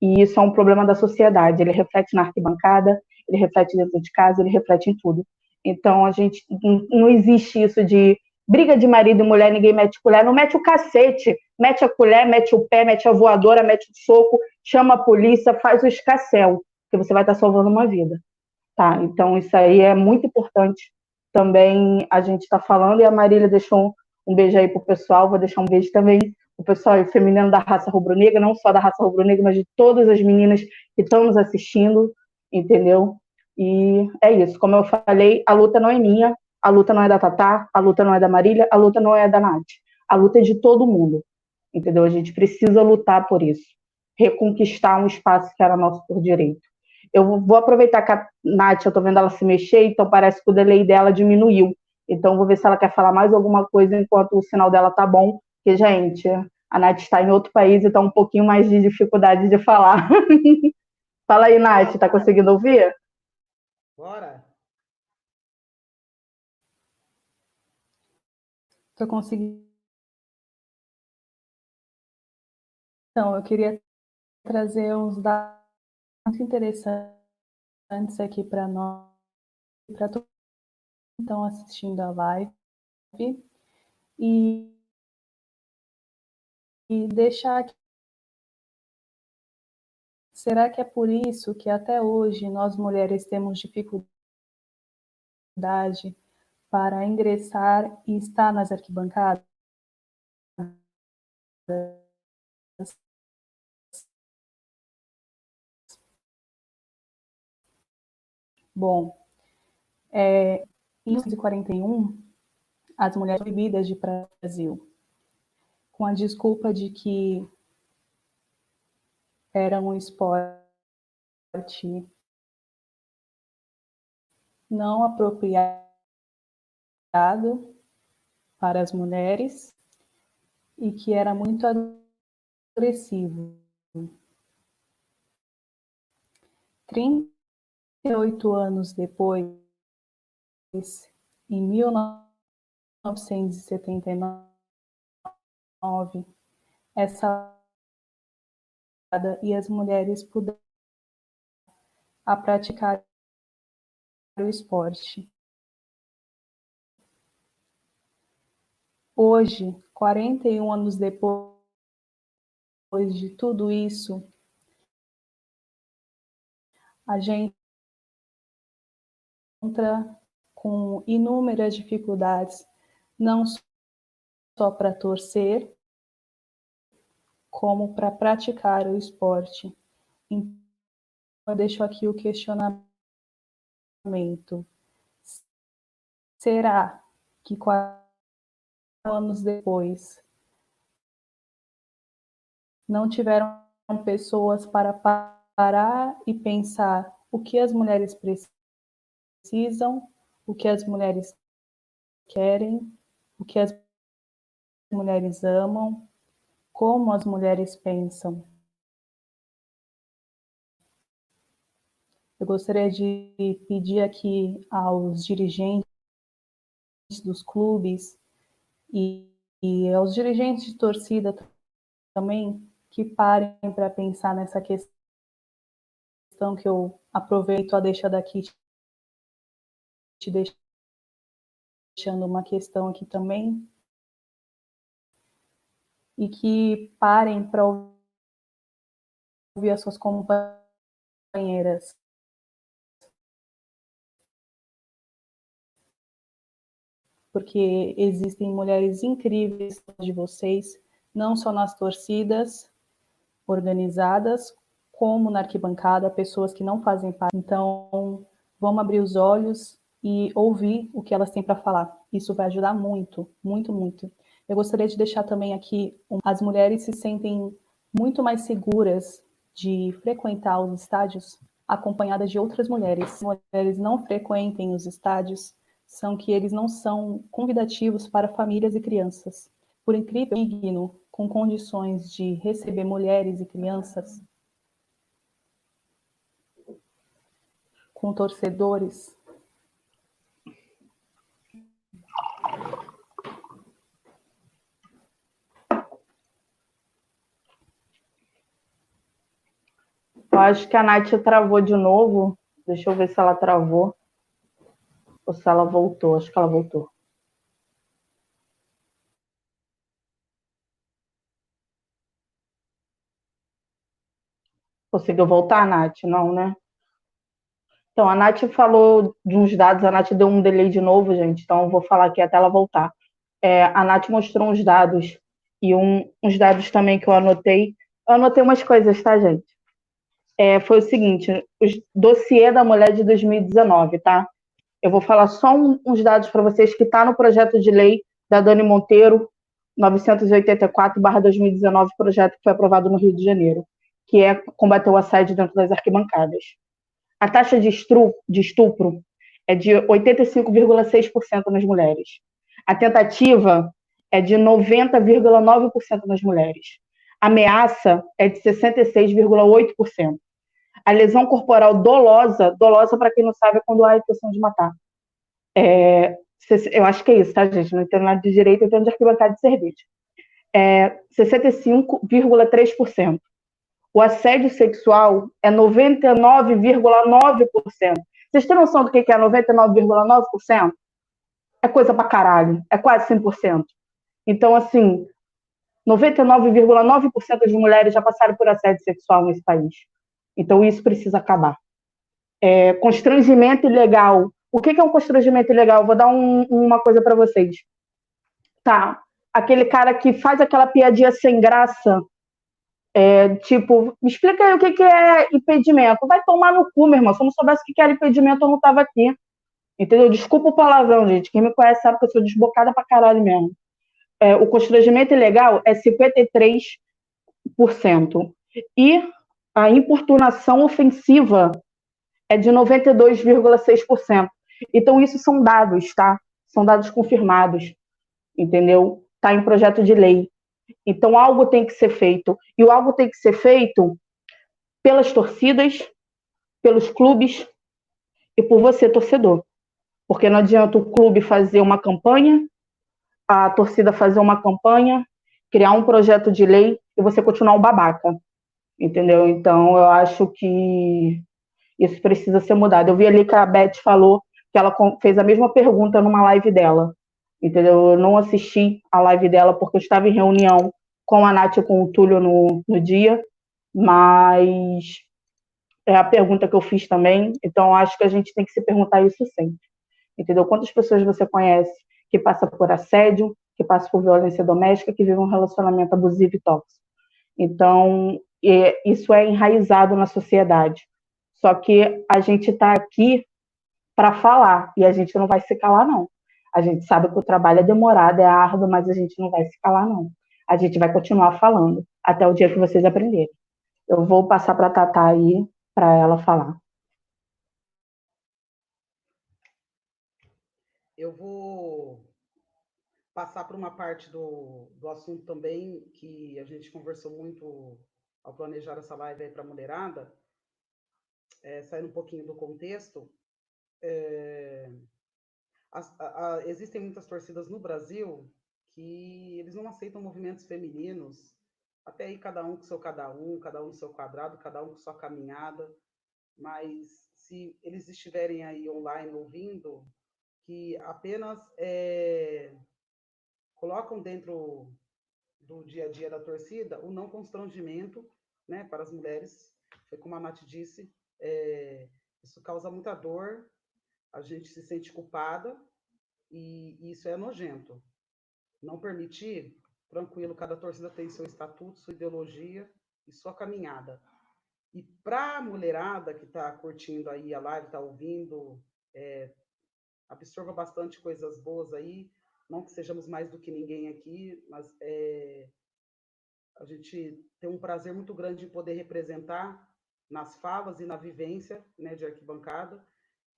E isso é um problema da sociedade. Ele reflete na arquibancada, ele reflete dentro de casa, ele reflete em tudo. Então, a gente não existe isso de briga de marido e mulher, ninguém mete colher, não mete o cacete, mete a colher, mete o pé, mete a voadora, mete o soco, chama a polícia, faz o escassel, que você vai estar salvando uma vida. Tá? Então, isso aí é muito importante também a gente está falando, e a Marília deixou um, um beijo aí pro pessoal, vou deixar um beijo também o pessoal feminino da raça rubro-negra, não só da raça rubro-negra, mas de todas as meninas que estão nos assistindo, entendeu? E é isso, como eu falei, a luta não é minha, a luta não é da Tatá, a luta não é da Marília, a luta não é da Nath, a luta é de todo mundo, entendeu? A gente precisa lutar por isso, reconquistar um espaço que era nosso por direito. Eu vou aproveitar que a Nath, eu tô vendo ela se mexer, então parece que o delay dela diminuiu. Então vou ver se ela quer falar mais alguma coisa enquanto o sinal dela tá bom, porque, gente, a Nath está em outro país e tá um pouquinho mais de dificuldade de falar. Fala aí, Nath, tá conseguindo ouvir? Bora! Tô conseguindo. Então, eu queria trazer uns dados muito interessantes aqui para nós, para todos que estão assistindo a live, e, e deixar aqui. Será que é por isso que até hoje nós mulheres temos dificuldade para ingressar e estar nas arquibancadas? Bom, é, em 1941, as mulheres proibidas de ir para o Brasil, com a desculpa de que era um esporte não apropriado para as mulheres e que era muito agressivo. 30 oito anos depois, em 1979, essa e as mulheres puderam a praticar o esporte. Hoje, 41 anos depois de tudo isso, a gente encontra com inúmeras dificuldades, não só para torcer, como para praticar o esporte. Então, eu deixo aqui o questionamento. Será que quatro anos depois não tiveram pessoas para parar e pensar o que as mulheres precisam? Precisam, o que as mulheres querem, o que as mulheres amam, como as mulheres pensam. Eu gostaria de pedir aqui aos dirigentes dos clubes e, e aos dirigentes de torcida também que parem para pensar nessa questão que eu aproveito a deixa daqui te deixando uma questão aqui também. E que parem para ouvir as suas companheiras. porque existem mulheres incríveis de vocês, não só nas torcidas organizadas, como na arquibancada, pessoas que não fazem parte. Então, vamos abrir os olhos e ouvir o que elas têm para falar. Isso vai ajudar muito, muito, muito. Eu gostaria de deixar também aqui: as mulheres se sentem muito mais seguras de frequentar os estádios acompanhadas de outras mulheres. Mulheres não frequentem os estádios, são que eles não são convidativos para famílias e crianças. Por incrível digno, com condições de receber mulheres e crianças, com torcedores. Eu acho que a Nath travou de novo. Deixa eu ver se ela travou. Ou se ela voltou. Acho que ela voltou. Conseguiu voltar, Nath? Não, né? Então, a Nath falou de uns dados, a Nath deu um delay de novo, gente, então vou falar aqui até ela voltar. É, a Nath mostrou uns dados, e um, uns dados também que eu anotei. Eu anotei umas coisas, tá, gente? É, foi o seguinte, o dossiê da mulher de 2019, tá? Eu vou falar só um, uns dados para vocês que está no projeto de lei da Dani Monteiro, 984-2019, projeto que foi aprovado no Rio de Janeiro, que é combater o assédio dentro das arquibancadas. A taxa de, estru, de estupro é de 85,6% nas mulheres. A tentativa é de 90,9% nas mulheres. A ameaça é de 66,8%. A lesão corporal dolosa, dolosa para quem não sabe é quando há intenção de matar. É, eu acho que é isso, tá, gente? Não entendo nada de direito, eu entendo de arquibancada de cerveja. É 65,3%. O assédio sexual é 99,9%. Vocês têm noção do que é 99,9%? É coisa pra caralho. É quase 100%. Então, assim, 99,9% das mulheres já passaram por assédio sexual nesse país. Então, isso precisa acabar. É, constrangimento ilegal. O que é um constrangimento ilegal? Vou dar um, uma coisa para vocês. Tá, aquele cara que faz aquela piadinha sem graça é, tipo, me explica aí o que, que é impedimento. Vai tomar no cu, meu irmão. Se eu não soubesse o que era impedimento, eu não tava aqui. Entendeu? Desculpa o palavrão, gente. Quem me conhece sabe que eu sou desbocada pra caralho mesmo. É, o constrangimento ilegal é 53%. E a importunação ofensiva é de 92,6%. Então, isso são dados, tá? São dados confirmados. Entendeu? Tá em projeto de lei. Então, algo tem que ser feito. E o algo tem que ser feito pelas torcidas, pelos clubes e por você, torcedor. Porque não adianta o clube fazer uma campanha, a torcida fazer uma campanha, criar um projeto de lei e você continuar um babaca. Entendeu? Então, eu acho que isso precisa ser mudado. Eu vi ali que a Beth falou que ela fez a mesma pergunta numa live dela entendeu? Eu não assisti a live dela porque eu estava em reunião com a Nath e com o Túlio no, no dia, mas é a pergunta que eu fiz também, então acho que a gente tem que se perguntar isso sempre, entendeu? Quantas pessoas você conhece que passa por assédio, que passa por violência doméstica, que vive um relacionamento abusivo e tóxico? Então, isso é enraizado na sociedade. Só que a gente está aqui para falar e a gente não vai se calar, não. A gente sabe que o trabalho é demorado, é árduo, mas a gente não vai se calar, não. A gente vai continuar falando até o dia que vocês aprenderem. Eu vou passar para a Tatá aí, para ela falar. Eu vou passar para uma parte do, do assunto também que a gente conversou muito ao planejar essa live aí para a mulherada, é, saindo um pouquinho do contexto. É, a, a, existem muitas torcidas no Brasil que eles não aceitam movimentos femininos, até aí cada um com seu cada um, cada um no seu quadrado, cada um com sua caminhada, mas se eles estiverem aí online ouvindo, que apenas é, colocam dentro do dia a dia da torcida o não constrangimento né, para as mulheres, foi como a Nath disse, é, isso causa muita dor a gente se sente culpada, e, e isso é nojento. Não permitir, tranquilo, cada torcida tem seu estatuto, sua ideologia e sua caminhada. E para a mulherada que está curtindo aí a live, está ouvindo, é, absorva bastante coisas boas aí. Não que sejamos mais do que ninguém aqui, mas é, a gente tem um prazer muito grande de poder representar nas falas e na vivência né, de arquibancada.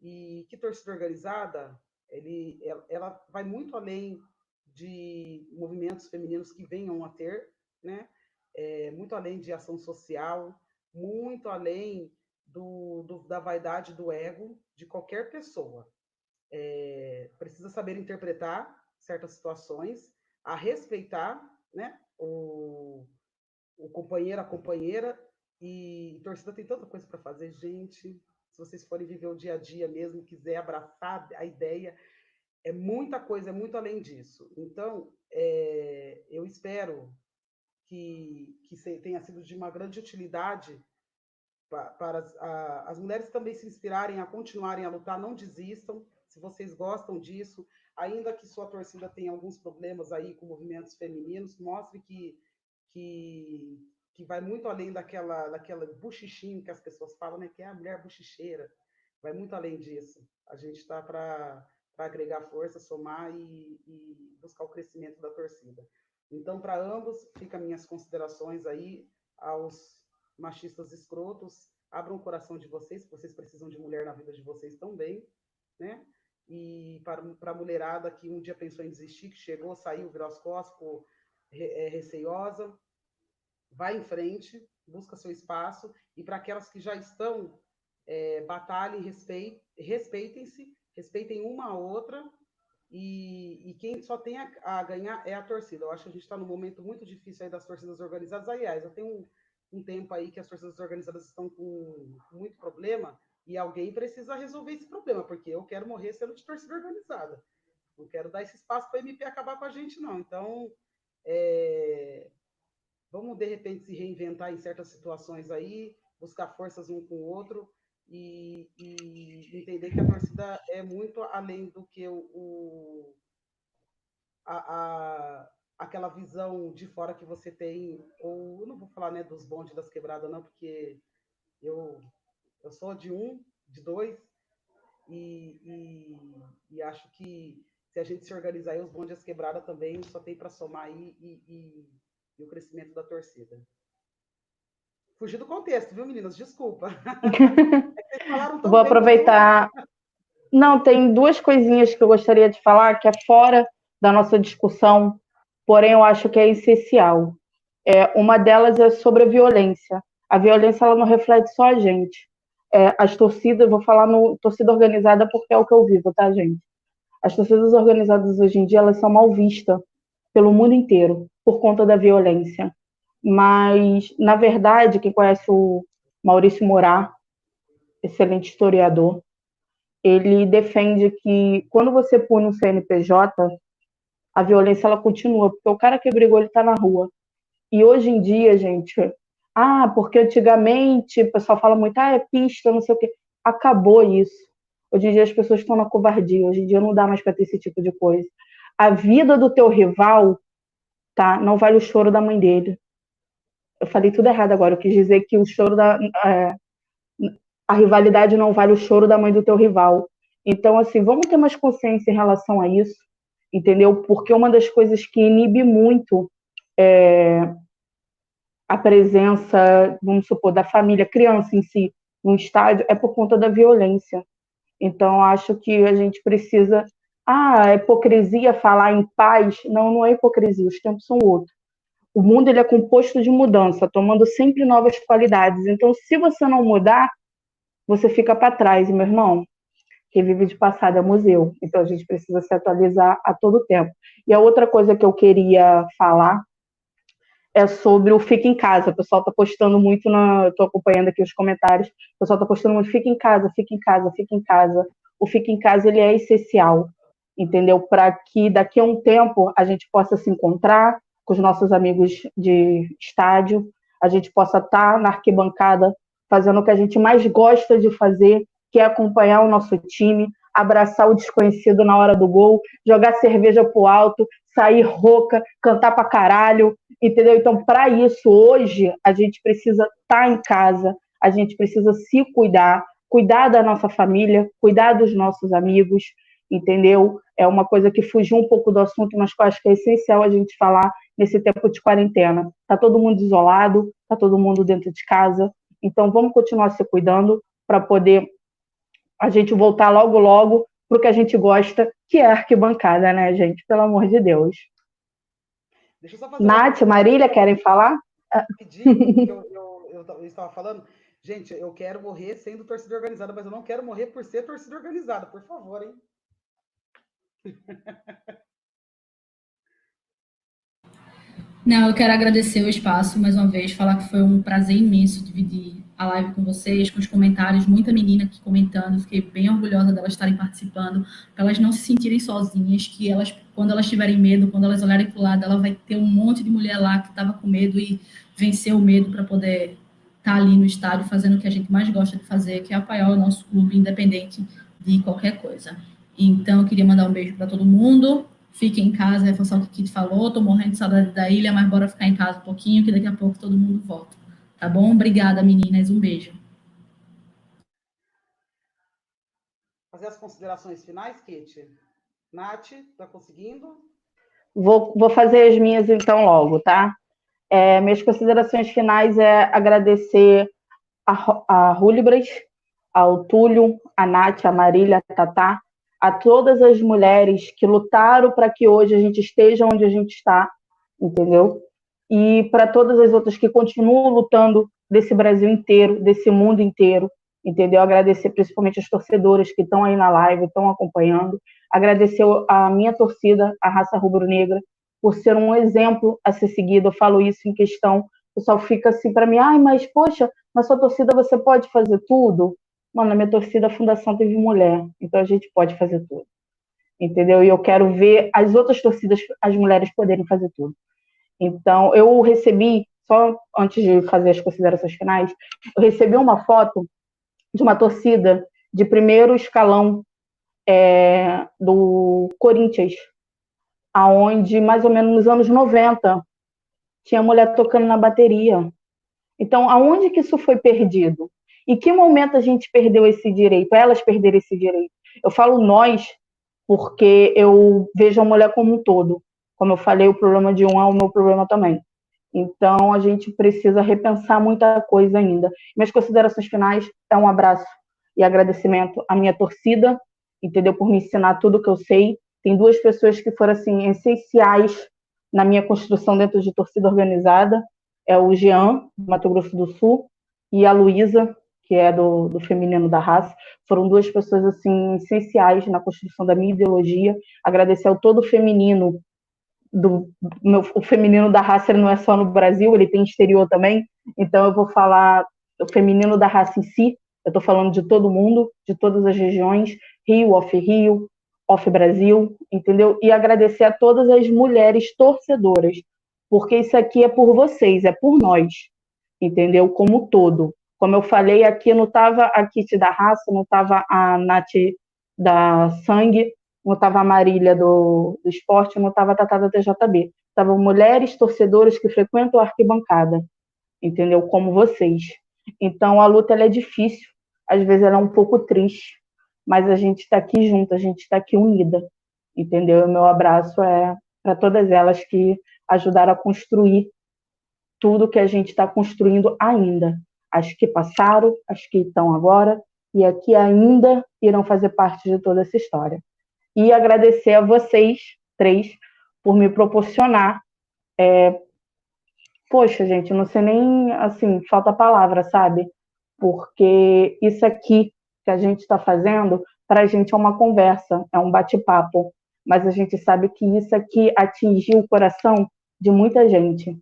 E que torcida organizada, ele, ela, vai muito além de movimentos femininos que venham a ter, né? É, muito além de ação social, muito além do, do, da vaidade do ego de qualquer pessoa. É, precisa saber interpretar certas situações, a respeitar né, o, o companheiro, a companheira, e torcida tem tanta coisa para fazer, gente. Se vocês forem viver o dia a dia mesmo, quiser abraçar a ideia, é muita coisa, é muito além disso. Então, é, eu espero que, que tenha sido de uma grande utilidade para, para as, a, as mulheres também se inspirarem a continuarem a lutar, não desistam. Se vocês gostam disso, ainda que sua torcida tenha alguns problemas aí com movimentos femininos, mostre que, que, que vai muito além daquela, daquela buchichinho que as pessoas falam, né? Que é a mulher buchicheira. Vai muito além disso. A gente está para agregar força, somar e, e buscar o crescimento da torcida. Então, para ambos, fica minhas considerações aí aos machistas escrotos. Abram o coração de vocês, vocês precisam de mulher na vida de vocês também, né? E para, a mulherada que um dia pensou em desistir, que chegou, saiu, virou as costas, ficou é, receiosa, vai em frente, busca seu espaço. E para aquelas que já estão, é, batalhem, respeitem-se, respeitem uma a outra, e, e, quem só tem a, a, ganhar é a torcida. Eu acho que a gente está num momento muito difícil aí das torcidas organizadas. Aliás, eu tenho um, um, tempo aí que as torcidas organizadas estão com muito problema e alguém precisa resolver esse problema, porque eu quero morrer sendo de torcida organizada. Não quero dar esse espaço para a MP acabar com a gente, não. Então, é, vamos de repente se reinventar em certas situações aí, buscar forças um com o outro e, e, entender que a torcida é muito além do que o, o a, a, aquela visão de fora que você tem, ou não vou falar né, dos bondes das quebradas, não, porque eu, eu sou de um, de dois, e, e, e acho que se a gente se organizar aí, os bondes das quebradas também só tem para somar aí e, e, o crescimento da torcida. Fugi do contexto, viu, meninas? Desculpa. É Vou aproveitar. Não, tem duas coisinhas que eu gostaria de falar que é fora da nossa discussão, porém eu acho que é essencial. É, uma delas é sobre a violência. A violência ela não reflete só a gente. É, as torcidas, vou falar no torcida organizada porque é o que eu vivo, tá, gente? As torcidas organizadas hoje em dia elas são mal vistas pelo mundo inteiro por conta da violência. Mas, na verdade, quem conhece o Maurício Morar, excelente historiador, ele defende que quando você pune um CNPJ, a violência ela continua, porque o cara que brigou ele está na rua. E hoje em dia, gente, ah, porque antigamente o pessoal fala muito, ah, é pista, não sei o quê. Acabou isso. Hoje em dia as pessoas estão na covardia, hoje em dia não dá mais para ter esse tipo de coisa. A vida do teu rival, tá, não vale o choro da mãe dele. Eu falei tudo errado agora, eu quis dizer que o choro da é, a rivalidade não vale o choro da mãe do teu rival. Então, assim, vamos ter mais consciência em relação a isso, entendeu? Porque uma das coisas que inibe muito é, a presença, vamos supor, da família, criança em si, no estádio, é por conta da violência. Então, acho que a gente precisa. Ah, é hipocrisia falar em paz. Não, não é hipocrisia, os tempos são outros. O mundo ele é composto de mudança, tomando sempre novas qualidades. Então, se você não mudar, você fica para trás. Meu irmão, quem vive de passado é museu. Então, a gente precisa se atualizar a todo tempo. E a outra coisa que eu queria falar é sobre o Fica em Casa. O pessoal está postando muito, na... estou acompanhando aqui os comentários, o pessoal está postando muito Fica em Casa, Fica em Casa, Fica em Casa. O Fica em Casa ele é essencial, entendeu? Para que daqui a um tempo a gente possa se encontrar com os nossos amigos de estádio, a gente possa estar tá na arquibancada fazendo o que a gente mais gosta de fazer, que é acompanhar o nosso time, abraçar o desconhecido na hora do gol, jogar cerveja pro alto, sair rouca, cantar pra caralho, entendeu? Então, para isso, hoje, a gente precisa estar tá em casa, a gente precisa se cuidar, cuidar da nossa família, cuidar dos nossos amigos, entendeu? É uma coisa que fugiu um pouco do assunto, mas que eu acho que é essencial a gente falar nesse tempo de quarentena. Tá todo mundo isolado, tá todo mundo dentro de casa, então vamos continuar se cuidando para poder a gente voltar logo logo para o que a gente gosta, que é arquibancada, né, gente? Pelo amor de Deus. Nath, Marília, querem falar? Pedir, eu, eu, eu, eu estava falando, gente, eu quero morrer sendo torcida organizada, mas eu não quero morrer por ser torcida organizada, por favor, hein? Não, eu quero agradecer o espaço mais uma vez, falar que foi um prazer imenso dividir a live com vocês, com os comentários, muita menina aqui comentando, fiquei bem orgulhosa delas estarem participando, para elas não se sentirem sozinhas, que elas, quando elas tiverem medo, quando elas olharem para o lado, ela vai ter um monte de mulher lá que estava com medo e venceu o medo para poder estar tá ali no estádio fazendo o que a gente mais gosta de fazer, que é apoiar o nosso clube, independente de qualquer coisa. Então, eu queria mandar um beijo para todo mundo. Fiquem em casa, reforçar o que Kit falou. Tô morrendo de saudade da ilha, mas bora ficar em casa um pouquinho, que daqui a pouco todo mundo volta. Tá bom? Obrigada, meninas. Um beijo. Fazer as considerações finais, Kit? Nath, tá conseguindo? Vou, vou fazer as minhas então logo, tá? É, minhas considerações finais é agradecer a, a Rulibras, ao Túlio, a Nath, a Marília, a Tatá, a todas as mulheres que lutaram para que hoje a gente esteja onde a gente está, entendeu? E para todas as outras que continuam lutando desse Brasil inteiro, desse mundo inteiro, entendeu? Agradecer principalmente as torcedoras que estão aí na live, estão acompanhando. Agradecer a minha torcida, a raça rubro-negra, por ser um exemplo a ser seguido. Eu falo isso em questão. O pessoal fica assim para mim, ai, mas poxa, na sua torcida você pode fazer tudo? Mano, na minha torcida a fundação teve mulher, então a gente pode fazer tudo. Entendeu? E eu quero ver as outras torcidas, as mulheres poderem fazer tudo. Então, eu recebi, só antes de fazer as considerações finais, eu recebi uma foto de uma torcida de primeiro escalão é, do Corinthians, aonde mais ou menos nos anos 90 tinha mulher tocando na bateria. Então, aonde que isso foi perdido? Em que momento a gente perdeu esse direito? Elas perderam esse direito. Eu falo nós porque eu vejo a mulher como um todo. Como eu falei, o problema de um é o meu problema também. Então, a gente precisa repensar muita coisa ainda. Minhas considerações finais é um abraço e agradecimento à minha torcida, entendeu? Por me ensinar tudo que eu sei. Tem duas pessoas que foram, assim, essenciais na minha construção dentro de torcida organizada. É o Jean, do Mato Grosso do Sul, e a Luísa, que é do, do feminino da raça, foram duas pessoas assim essenciais na construção da minha ideologia. Agradecer ao todo feminino do, meu, o feminino da raça ele não é só no Brasil, ele tem exterior também. Então eu vou falar o feminino da raça em si. Eu estou falando de todo mundo, de todas as regiões, Rio, off Rio, off Brasil, entendeu? E agradecer a todas as mulheres torcedoras, porque isso aqui é por vocês, é por nós, entendeu? Como todo. Como eu falei, aqui não estava a Kit da raça, não estava a Nath da sangue, não estava a Marília do, do esporte, não estava a Tatá da TJB. Estavam mulheres torcedoras que frequentam a arquibancada, entendeu? Como vocês. Então a luta é difícil, às vezes ela é um pouco triste, mas a gente está aqui junto, a gente está aqui unida, entendeu? O meu abraço é para todas elas que ajudaram a construir tudo que a gente está construindo ainda as que passaram, as que estão agora e as que ainda irão fazer parte de toda essa história. E agradecer a vocês três por me proporcionar. É... Poxa, gente, não sei nem assim, falta palavra, sabe? Porque isso aqui que a gente está fazendo, para a gente é uma conversa, é um bate-papo, mas a gente sabe que isso aqui atingiu o coração de muita gente,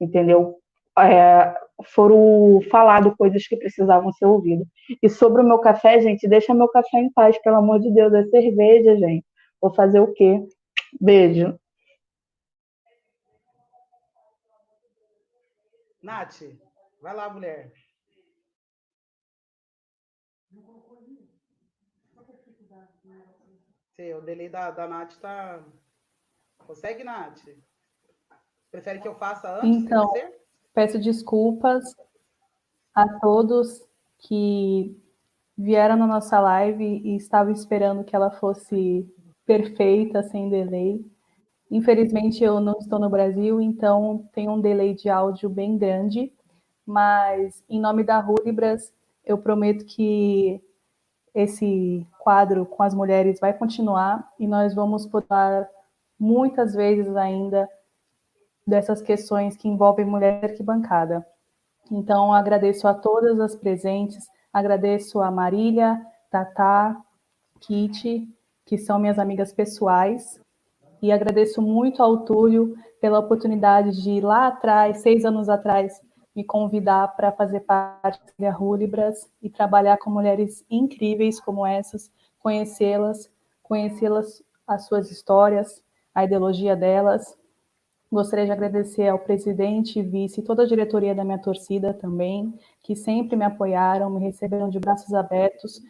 entendeu? É, foram falado coisas que precisavam ser ouvidas. E sobre o meu café, gente, deixa meu café em paz, pelo amor de Deus, é cerveja, gente. Vou fazer o quê? Beijo. Nath, vai lá, mulher. Sim, o delay da, da Nath tá. Consegue, Nath? Prefere que eu faça antes? Então, peço desculpas a todos que vieram na nossa live e estavam esperando que ela fosse perfeita, sem delay. Infelizmente, eu não estou no Brasil, então tem um delay de áudio bem grande, mas em nome da Rulibras, eu prometo que esse quadro com as mulheres vai continuar e nós vamos falar muitas vezes ainda dessas questões que envolvem mulher arquibancada. Então, agradeço a todas as presentes, agradeço a Marília, Tatá, Kitty, que são minhas amigas pessoais, e agradeço muito ao Túlio pela oportunidade de lá atrás, seis anos atrás, me convidar para fazer parte da Rulibras e trabalhar com mulheres incríveis como essas, conhecê-las, conhecê-las, as suas histórias, a ideologia delas. Gostaria de agradecer ao presidente, vice e toda a diretoria da minha torcida também, que sempre me apoiaram, me receberam de braços abertos,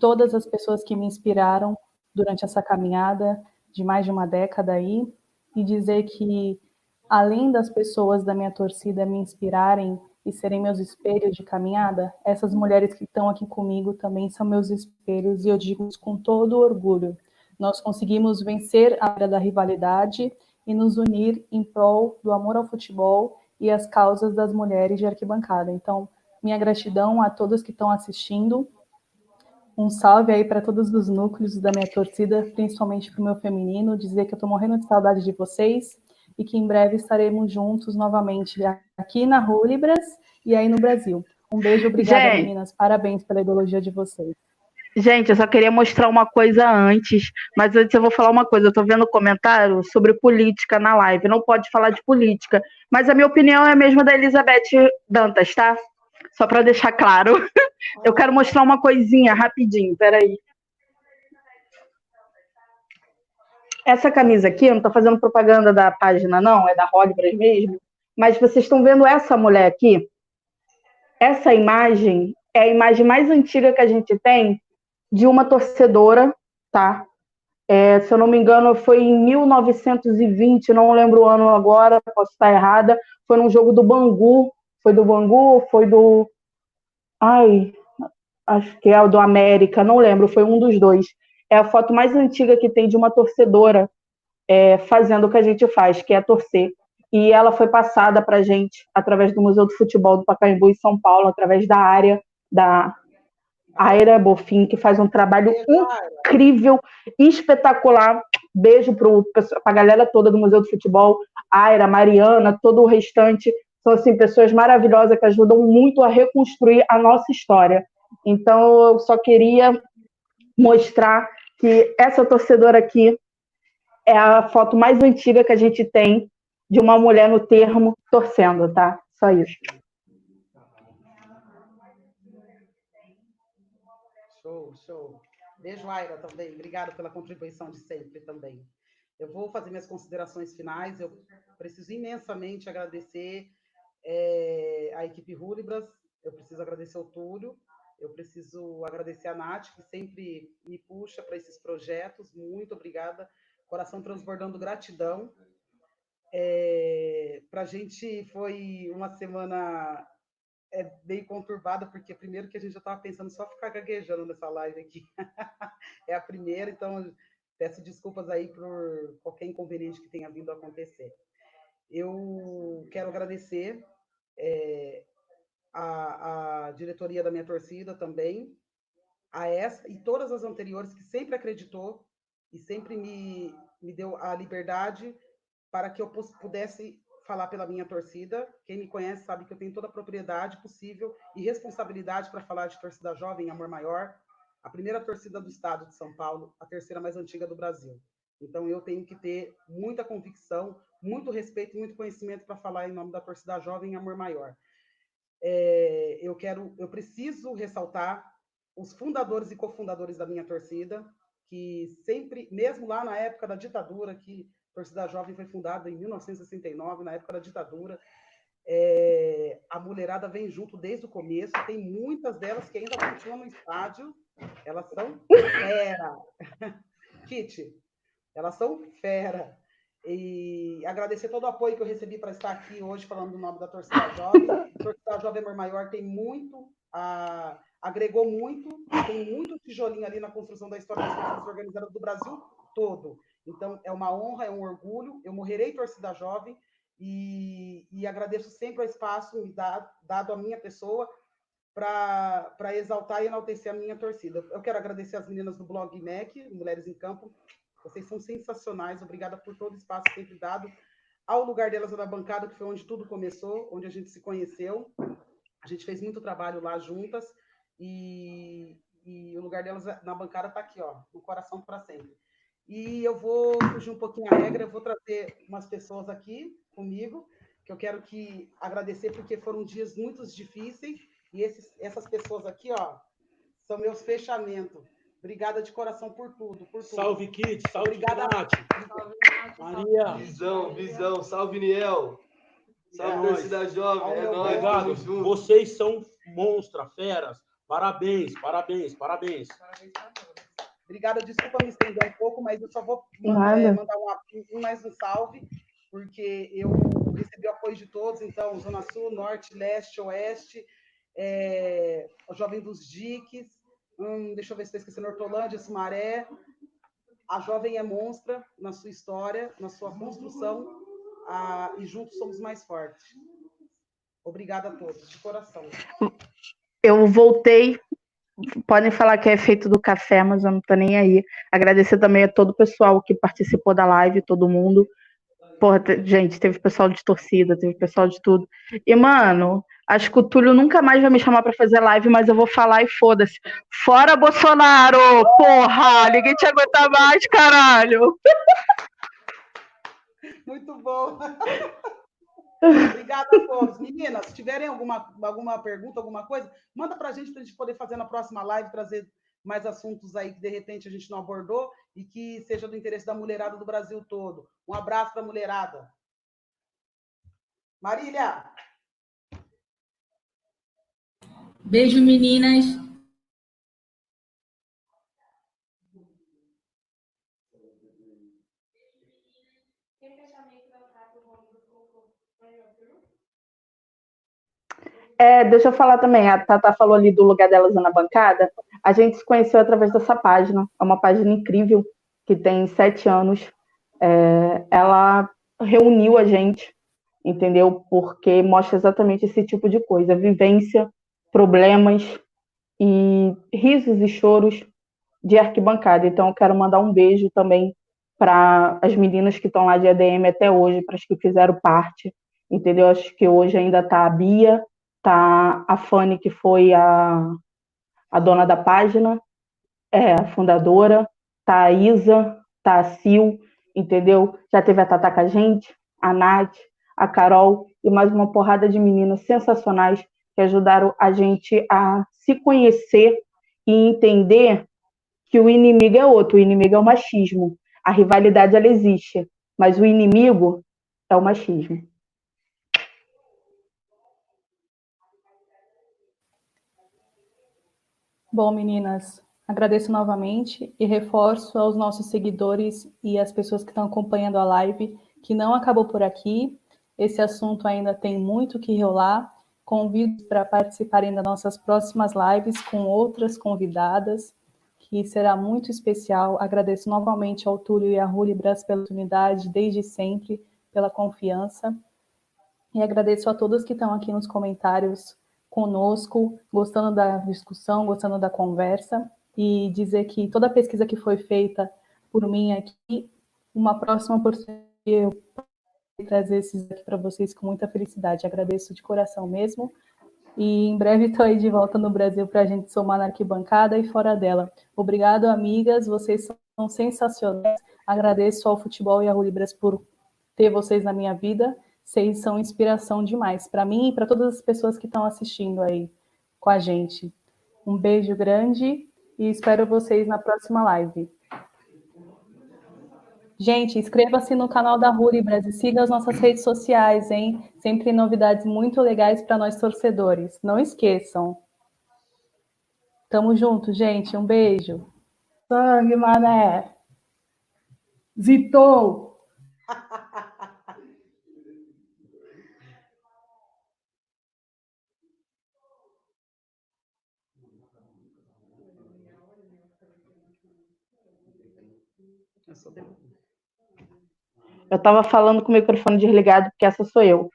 todas as pessoas que me inspiraram durante essa caminhada de mais de uma década aí, e dizer que além das pessoas da minha torcida me inspirarem e serem meus espelhos de caminhada, essas mulheres que estão aqui comigo também são meus espelhos e eu digo isso com todo orgulho. Nós conseguimos vencer a era da rivalidade e nos unir em prol do amor ao futebol e as causas das mulheres de arquibancada. Então, minha gratidão a todos que estão assistindo. Um salve aí para todos os núcleos da minha torcida, principalmente para o meu feminino, dizer que eu estou morrendo de saudade de vocês e que em breve estaremos juntos novamente aqui na Rulibras e aí no Brasil. Um beijo, obrigada, Gente, meninas. Parabéns pela ideologia de vocês. Gente, eu só queria mostrar uma coisa antes, mas antes eu vou falar uma coisa. Eu estou vendo comentário sobre política na live. Não pode falar de política, mas a minha opinião é a mesma da Elizabeth Dantas, tá? Só para deixar claro. Eu quero mostrar uma coisinha rapidinho, peraí. Essa camisa aqui, eu não estou fazendo propaganda da página, não, é da Holibras mesmo. Mas vocês estão vendo essa mulher aqui? Essa imagem é a imagem mais antiga que a gente tem de uma torcedora, tá? É, se eu não me engano, foi em 1920, não lembro o ano agora, posso estar errada. Foi num jogo do Bangu. Foi do Bangu? Foi do. Ai, acho que é o do América, não lembro, foi um dos dois é a foto mais antiga que tem de uma torcedora é, fazendo o que a gente faz, que é torcer. E ela foi passada para a gente através do Museu do Futebol do Pacaembu em São Paulo, através da área da Aira Bofim, que faz um trabalho incrível, espetacular. Beijo para a galera toda do Museu do Futebol, Aira, Mariana, todo o restante. São assim, pessoas maravilhosas que ajudam muito a reconstruir a nossa história. Então, eu só queria mostrar que essa torcedora aqui é a foto mais antiga que a gente tem de uma mulher no termo torcendo, tá? Só isso. Show, show. Beijo, Aira, também. Obrigada pela contribuição de sempre também. Eu vou fazer minhas considerações finais. Eu preciso imensamente agradecer é, a equipe Rulibras. Eu preciso agradecer o Túlio eu preciso agradecer a Nath, que sempre me puxa para esses projetos. Muito obrigada. Coração transbordando gratidão. É, para a gente foi uma semana é, bem conturbada, porque primeiro que a gente já estava pensando só ficar gaguejando nessa live aqui. é a primeira, então peço desculpas aí por qualquer inconveniente que tenha vindo a acontecer. Eu quero agradecer é, a, a diretoria da minha torcida também, a essa e todas as anteriores que sempre acreditou e sempre me, me deu a liberdade para que eu pudesse falar pela minha torcida. Quem me conhece sabe que eu tenho toda a propriedade possível e responsabilidade para falar de torcida jovem, amor maior, a primeira torcida do estado de São Paulo, a terceira mais antiga do Brasil. Então eu tenho que ter muita convicção, muito respeito, muito conhecimento para falar em nome da torcida jovem, amor maior é, eu quero, eu preciso ressaltar os fundadores e cofundadores da minha torcida, que sempre, mesmo lá na época da ditadura, que torcida jovem foi fundada em 1969, na época da ditadura, É, a mulherada vem junto desde o começo, tem muitas delas que ainda continuam no estádio, elas são fera. Kit, elas são fera. E agradecer todo o apoio que eu recebi para estar aqui hoje falando do nome da torcida jovem. A torcida jovem Amor Maior tem muito, a, agregou muito, tem muito tijolinho ali na construção da história das torcidas organizadas do Brasil todo. Então, é uma honra, é um orgulho. Eu morrerei torcida jovem e, e agradeço sempre o espaço me dado, dado à minha pessoa para exaltar e enaltecer a minha torcida. Eu quero agradecer as meninas do blog MEC, Mulheres em Campo. Vocês são sensacionais. Obrigada por todo o espaço sempre dado ao lugar delas na bancada, que foi onde tudo começou, onde a gente se conheceu. A gente fez muito trabalho lá juntas e, e o lugar delas na bancada está aqui, ó, no coração para sempre. E eu vou fugir um pouquinho a regra, eu vou trazer umas pessoas aqui comigo, que eu quero que agradecer, porque foram dias muito difíceis, e esses, essas pessoas aqui, ó, são meus fechamentos. Obrigada de coração por tudo, por tudo. Salve, Kit, salve, Obrigada, Nath. Maria. Visão, visão. Salve, Niel. Salve, É Torcida Jovem. É nóis, Obrigado. Vocês são monstra, feras. Parabéns, parabéns, parabéns. Obrigada, desculpa me estender um pouco, mas eu só vou Nada. é, mandar um, mais um salve, porque eu recebi o apoio de todos, então, Zona Sul, Norte, Leste, Oeste, é, o Jovem dos Diques, hum, deixa eu ver se estou esquecendo, Hortolândia, Sumaré, a Jovem é monstra na sua história, na sua construção, ah, e juntos somos mais fortes. Obrigada a todos, de coração. Eu voltei. Podem falar que é efeito do café, mas eu não tô nem aí. Agradecer também a todo o pessoal que participou da live, todo mundo. Porra, te- gente, teve pessoal de torcida, teve pessoal de tudo. E, mano, acho que o Túlio nunca mais vai me chamar pra fazer live, mas eu vou falar e foda-se. Fora Bolsonaro! Porra! Ninguém te aguenta mais, caralho! Muito bom. Obrigada todos. Meninas, se tiverem alguma, alguma pergunta, alguma coisa, manda para a gente, para a gente poder fazer na próxima live, trazer mais assuntos aí que de repente a gente não abordou e que seja do interesse da mulherada do Brasil todo. Um abraço para a mulherada. Marília, Beijo, meninas. É, deixa eu falar também, a Tata falou ali do lugar delas na bancada. A gente se conheceu através dessa página. É uma página incrível, que tem sete anos. É, ela reuniu a gente, entendeu? Porque mostra exatamente esse tipo de coisa: vivência, problemas e risos e choros de arquibancada. Então, eu quero mandar um beijo também para as meninas que estão lá de ADM até hoje, para as que fizeram parte, entendeu? Acho que hoje ainda está a Bia, tá a Fanny, que foi a, a dona da página, é, a fundadora, tá a Isa, tá a Sil, entendeu? Já teve a Tata com a gente, a Nath, a Carol e mais uma porrada de meninas sensacionais que ajudaram a gente a se conhecer e entender que o inimigo é outro, o inimigo é o machismo. A rivalidade ela existe, mas o inimigo é o machismo. Bom, meninas, agradeço novamente e reforço aos nossos seguidores e às pessoas que estão acompanhando a live que não acabou por aqui. Esse assunto ainda tem muito que rolar. Convido para participarem das nossas próximas lives com outras convidadas, que será muito especial. Agradeço novamente ao Túlio e à Rulibras pela oportunidade, desde sempre, pela confiança. E agradeço a todos que estão aqui nos comentários conosco, gostando da discussão, gostando da conversa, e dizer que toda a pesquisa que foi feita por mim aqui, uma próxima oportunidade eu trazer esses aqui para vocês com muita felicidade. Agradeço de coração mesmo. E em breve estou aí de volta no Brasil para a gente somar na arquibancada e fora dela. Obrigado, amigas. Vocês são sensacionais. Agradeço ao futebol e à Rulibras por ter vocês na minha vida. Vocês são inspiração demais para mim e para todas as pessoas que estão assistindo aí com a gente. Um beijo grande e espero vocês na próxima live. Gente, inscreva-se no canal da Rulibras e siga as nossas redes sociais, hein? Sempre novidades muito legais para nós torcedores. Não esqueçam. Tamo junto, gente. Um beijo. Sangue, mané. Zitou. Eu estava falando com o microfone desligado, porque essa sou eu.